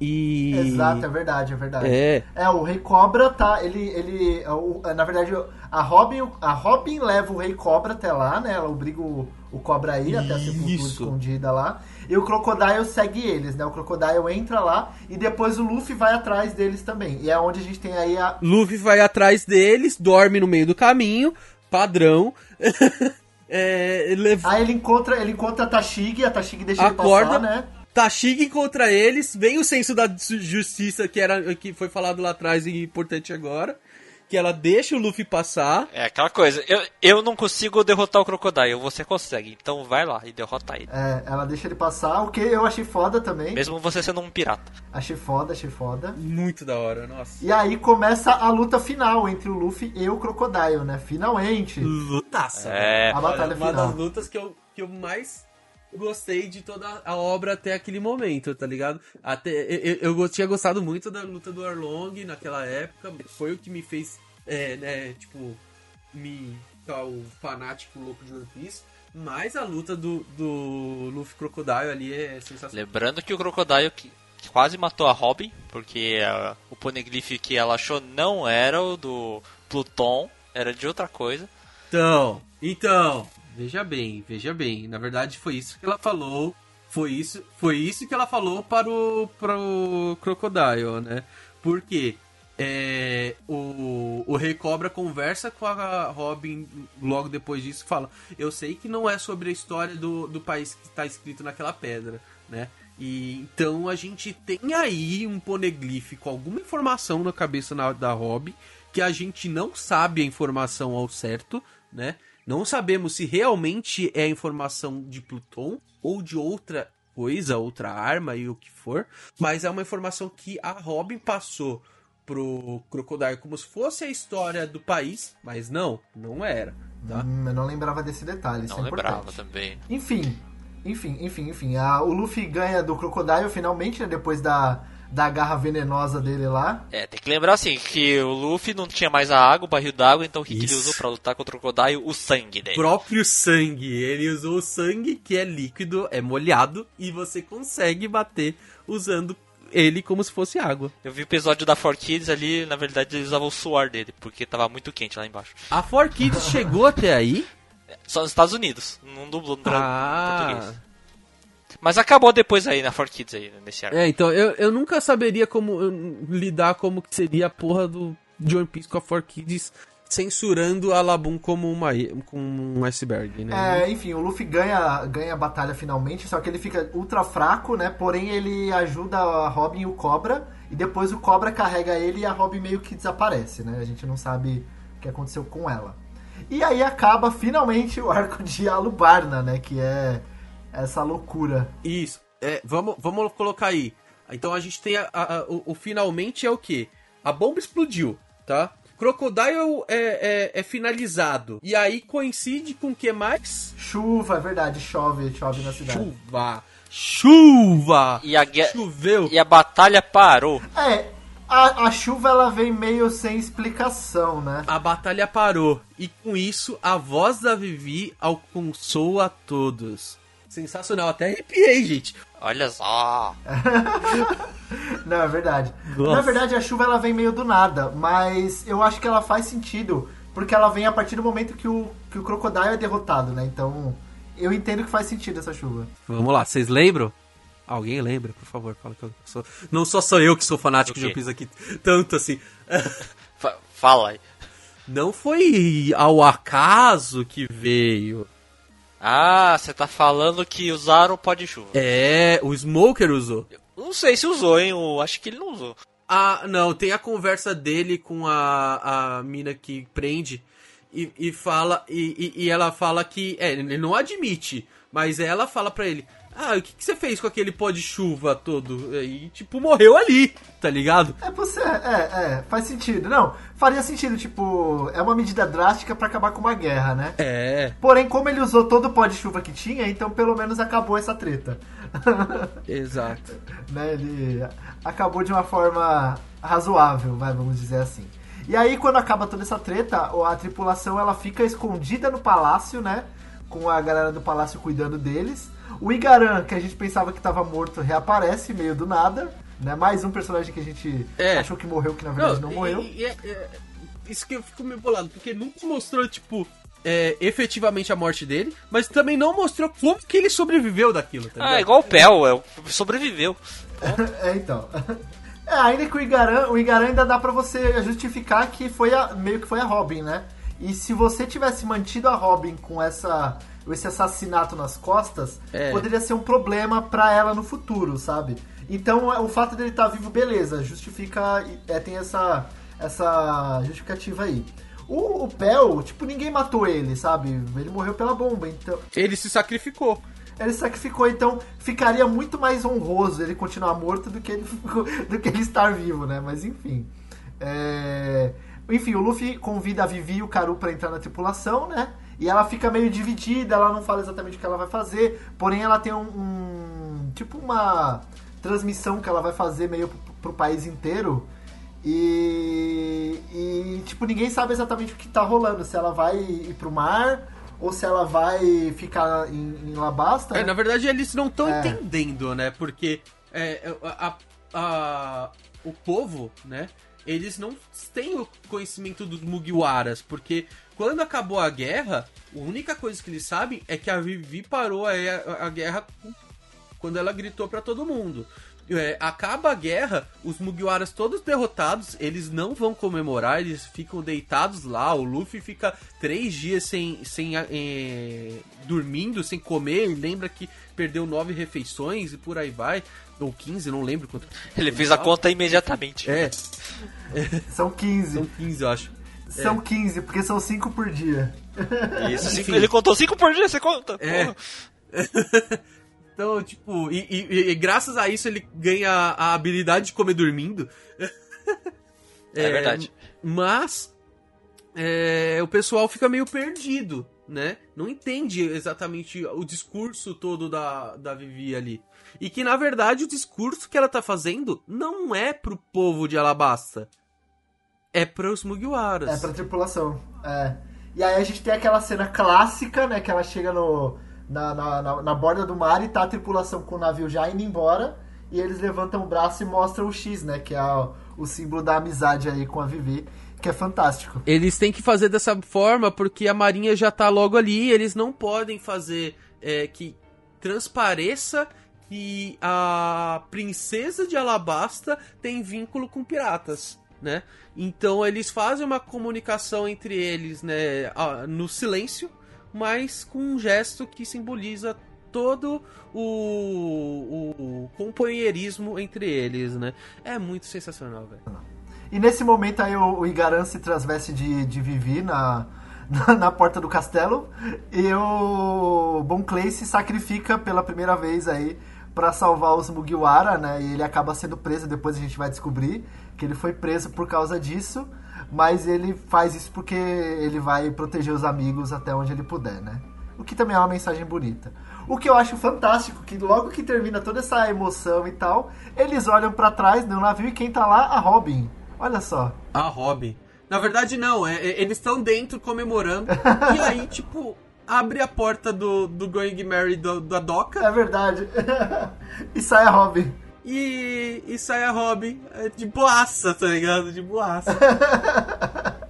E. Exato, é verdade, é verdade. É. É, o Rei Cobra tá. Ele. ele o- na verdade, a Robin, a Robin leva o Rei Cobra até lá, né? Ela obriga o, o Cobra a ir até a sepultura escondida lá. E o Crocodile segue eles, né? O Crocodile entra lá e depois o Luffy vai atrás deles também. E é onde a gente tem aí a. Luffy vai atrás deles, dorme no meio do caminho, padrão. é, leva- Aí ele encontra, ele encontra a Tashigi, a Tashigi deixa Acorda. ele passar, né? Tashigi contra eles, vem o senso da ju- justiça que era que foi falado lá atrás e importante agora, que ela deixa o Luffy passar. É aquela coisa, eu, eu não consigo derrotar o Crocodile, você consegue, então vai lá e derrota ele. É, ela deixa ele passar, o que eu achei foda também. Mesmo você sendo um pirata. Achei foda, achei foda. Muito da hora, nossa. E aí começa a luta final entre o Luffy e o Crocodile, né? Finalmente. Lutaça. É. A batalha Uma final. das lutas que eu, que eu mais gostei de toda a obra até aquele momento, tá ligado? Até, eu, eu, tinha gostado muito da luta do Arlong naquela época, foi o que me fez, é, né, tipo, me ficar o fanático louco de One Piece. Mas a luta do, do Luffy Crocodile ali é sensacional. Lembrando que o Crocodile que quase matou a Robin, porque ah, o Poneglyph que ela achou não era o do Pluton, era de outra coisa. Então, então, veja bem, veja bem. Na verdade, foi isso que ela falou. Foi isso, foi isso que ela falou para o, para o Crocodile, né? Porque é, o, o Rei Cobra conversa com a Robin logo depois disso fala: Eu sei que não é sobre a história do, do país que está escrito naquela pedra, né? E então a gente tem aí um poneglyph com alguma informação na cabeça na- da Robin que a gente não sabe a informação ao certo, né? Não sabemos se realmente é informação de Pluton ou de outra coisa, outra arma e o que for, mas é uma informação que a Robin passou pro Crocodile como se fosse a história do país, mas não, não era, tá? Hum, eu não lembrava desse detalhe, isso Não é lembrava importante. também. Enfim, enfim, enfim, enfim. A- o Luffy ganha do Crocodile finalmente, né? Depois da, da garra venenosa dele lá. É, tem que lembrar assim, que o Luffy não tinha mais a água, o barril d'água, então o que, que ele usou pra lutar contra o Crocodile? O sangue dele. próprio sangue. Ele usou o sangue que é líquido, é molhado e você consegue bater usando ele como se fosse água. Eu vi o episódio da 4Kids ali, na verdade eles usavam o suor dele, porque tava muito quente lá embaixo. A 4Kids chegou até aí? Só nos Estados Unidos, não dublou no Ah. português. Mas acabou depois aí na 4Kids aí, nesse arco. É, então eu, eu nunca saberia como hum, lidar como que seria a porra do de One Piece com a 4Kids censurando a Labum como, uma, como um iceberg, né? É, enfim, o Luffy ganha, ganha a batalha finalmente, só que ele fica ultra fraco, né? Porém, ele ajuda a Robin e o Cobra. E depois o Cobra carrega ele e a Robin meio que desaparece, né? A gente não sabe o que aconteceu com ela. E aí acaba finalmente o arco de Alubarna, né? Que é essa loucura. Isso. É, vamos, vamos colocar aí. Então a gente tem a, a- a- o, o finalmente é o quê? A bomba explodiu, tá? Crocodile é, é, é finalizado. E aí coincide com o que mais? Chuva, é verdade, chove, chove na cidade. Chuva. Chuva! E a, Choveu. e a batalha parou. É, a, a chuva ela vem meio sem explicação, né? A batalha parou. E com isso, a voz da Vivi alcançou a todos. Sensacional. Até arrepiei, gente. Olha só. Não, é verdade. Nossa. Na verdade, a chuva ela vem meio do nada, mas eu acho que ela faz sentido, porque ela vem a partir do momento que o, que o Crocodile é derrotado, né? Então, eu entendo que faz sentido essa chuva. Vamos lá, vocês lembram? Alguém lembra, por favor, fala que eu sou. Não só sou eu que sou fanático de? One Piece aqui, tanto assim. Fa- Fala aí. Não foi ao acaso que veio. Ah, você tá falando que usaram o pó de chuva. É, o Smoker usou. Não sei se usou, hein? Eu acho que ele não usou. Ah, não, tem a conversa dele com a, a mina que prende e, e fala. E, e, e ela fala que. É, ele não admite, mas ela fala pra ele. Ah, o que, que você fez com aquele pó de chuva todo? E, tipo, morreu ali, tá ligado? É, você, é, é, faz sentido. Não, faria sentido, tipo, é uma medida drástica pra acabar com uma guerra, né? É, Porém, como ele usou todo o pó de chuva que tinha, então pelo menos acabou essa treta. exato. né? Ele acabou de uma forma razoável, vai, vamos dizer assim. E aí, quando acaba toda essa treta, a tripulação ela fica escondida no palácio, né? Com a galera do palácio cuidando deles. O Igaran, que a gente pensava que estava morto, reaparece meio do nada. Né? Mais um personagem que a gente É. achou que morreu, que na verdade não, e- morreu. e- e é- é- isso que eu fico meio bolado, porque nunca mostrou, tipo, é, efetivamente a morte dele, mas também não mostrou como que ele sobreviveu daquilo, tá Ah, igual o Pel, é, sobreviveu. É, então. É, ainda que o Igaran, o Igaran ainda dá pra você justificar que foi a, meio que foi a Robin, né? E se você tivesse mantido a Robin com essa esse assassinato nas costas, É. poderia ser um problema pra ela no futuro, sabe? Então, é, o fato dele estar vivo, beleza, justifica, é, tem essa essa justificativa aí. O, o Pel, tipo, ninguém matou ele, sabe? Ele morreu pela bomba, então Ele se sacrificou. ele sacrificou, então ficaria muito mais honroso ele continuar morto do que ele, do que ele estar vivo, né? Mas enfim. É, Enfim, o Luffy convida a Vivi e o Karu pra entrar na tripulação, né? E ela fica meio dividida, ela não fala exatamente o que ela vai fazer, porém ela tem um. um- tipo uma transmissão que ela vai fazer meio pro, pro país inteiro. E, e, tipo, ninguém sabe exatamente o que tá rolando, se ela vai ir pro mar ou se ela vai ficar em, em Labasta. É, na verdade, eles não estão É. entendendo, né? Porque é, a, a- o povo, né? Eles não têm o conhecimento dos Mugiwaras, porque quando acabou a guerra, a única coisa que eles sabem é que a Vivi parou a, a- a guerra quando ela gritou pra todo mundo. É, acaba a guerra, os Mugiwaras todos derrotados, eles não vão comemorar, eles ficam deitados lá. O Luffy fica três dias sem, sem é, dormindo, sem comer. Ele lembra que perdeu nove refeições e por aí vai. Ou 15, não lembro quanto. Ele fez a conta imediatamente. É, São 15. são 15, eu acho. São 15, porque são 5 por dia. Isso, cinco- ele contou 5 por dia, você conta? É. Então, tipo, e, e- e graças a isso ele ganha a habilidade de comer dormindo. É verdade. Mas é, o pessoal fica meio perdido, né? Não entende exatamente o discurso todo da, da Vivi ali. E que, na verdade, o discurso que ela tá fazendo não é pro povo de Alabasta. É pros Mugiwaras. É, pra tripulação. É. E aí a gente tem aquela cena clássica, né? Que ela chega no, na, na, na, na borda do mar e tá a tripulação com o navio já indo embora. E eles levantam o braço e mostram o X, né? Que é o, símbolo da amizade aí com a Vivi. Que é fantástico. Eles têm que fazer dessa forma porque a marinha já tá logo ali. Eles não podem fazer é, que transpareça que a princesa de Alabasta tem vínculo com piratas, né? Então eles fazem uma comunicação entre eles, né, no silêncio, mas com um gesto que simboliza todo o, o, companheirismo entre eles, né? É muito sensacional, velho. E nesse momento aí o, o Igaran se transveste de, de Vivi na, na, na porta do castelo. E o Bon Clay se sacrifica pela primeira vez aí pra salvar os Mugiwara, né? E ele acaba sendo preso, depois a gente vai descobrir que ele foi preso por causa disso. Mas ele faz isso porque ele vai proteger os amigos até onde ele puder, né? O que também é uma mensagem bonita. O que eu acho fantástico, que logo que termina toda essa emoção e tal, eles olham pra trás no navio e quem tá lá? A Robin. Olha só. A Robin. Na verdade, não. é- é- eles estão dentro comemorando. e aí, tipo, abre a porta do, do Going Mary do- da doca É verdade. e sai a Robin. E, e sai a Robin é, de boaça, tá ligado? De boaça.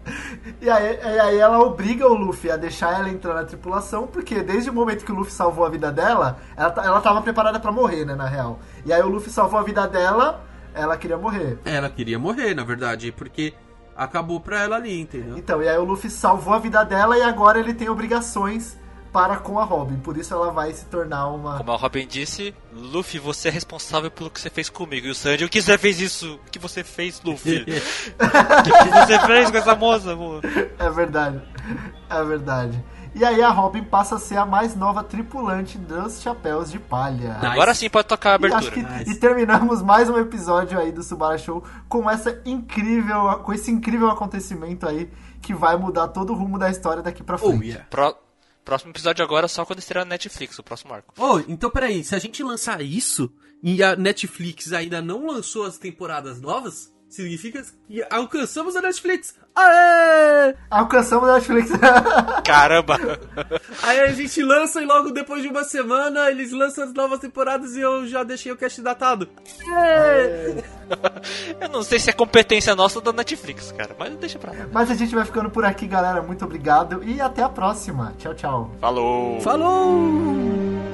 E aí, e aí ela obriga o Luffy a deixar ela entrar na tripulação, porque desde o momento que o Luffy salvou a vida dela, ela, ela tava preparada pra morrer, né, na real. E aí o Luffy salvou a vida dela, ela queria morrer. Ela queria morrer, na verdade, porque Acabou pra ela ali, entendeu? Então, e aí o Luffy salvou a vida dela e agora ele tem obrigações para com a Robin. Por isso ela vai se tornar uma. Como a Robin disse, Luffy, você é responsável pelo que você fez comigo. E o Sanji, o que você fez isso? O que você fez, Luffy? o que você fez com essa moça, pô? É verdade. É verdade. E aí a Robin passa a ser a mais nova tripulante dos Chapéus de Palha. Nice. Agora sim pode tocar a E, acho abertura. que- Nice. e terminamos mais um episódio aí do Subara Show com essa incrível, com esse incrível acontecimento aí que vai mudar todo o rumo da história daqui pra Oh, frente. yeah. Pró- Próximo episódio agora só quando estrear na Netflix, o próximo arco. Oh, então peraí, se a gente lançar isso e a Netflix ainda não lançou as temporadas novas, significa que alcançamos a Netflix. Aê! Alcançamos a Netflix. Caramba! Aí a gente lança e logo depois de uma semana eles lançam as novas temporadas e eu já deixei o cast datado. Aê! Eu não sei se é competência nossa ou da Netflix, cara, mas deixa pra lá. Mas a gente vai ficando por aqui, galera. Muito obrigado e até a próxima. Tchau, tchau. Falou! Falou!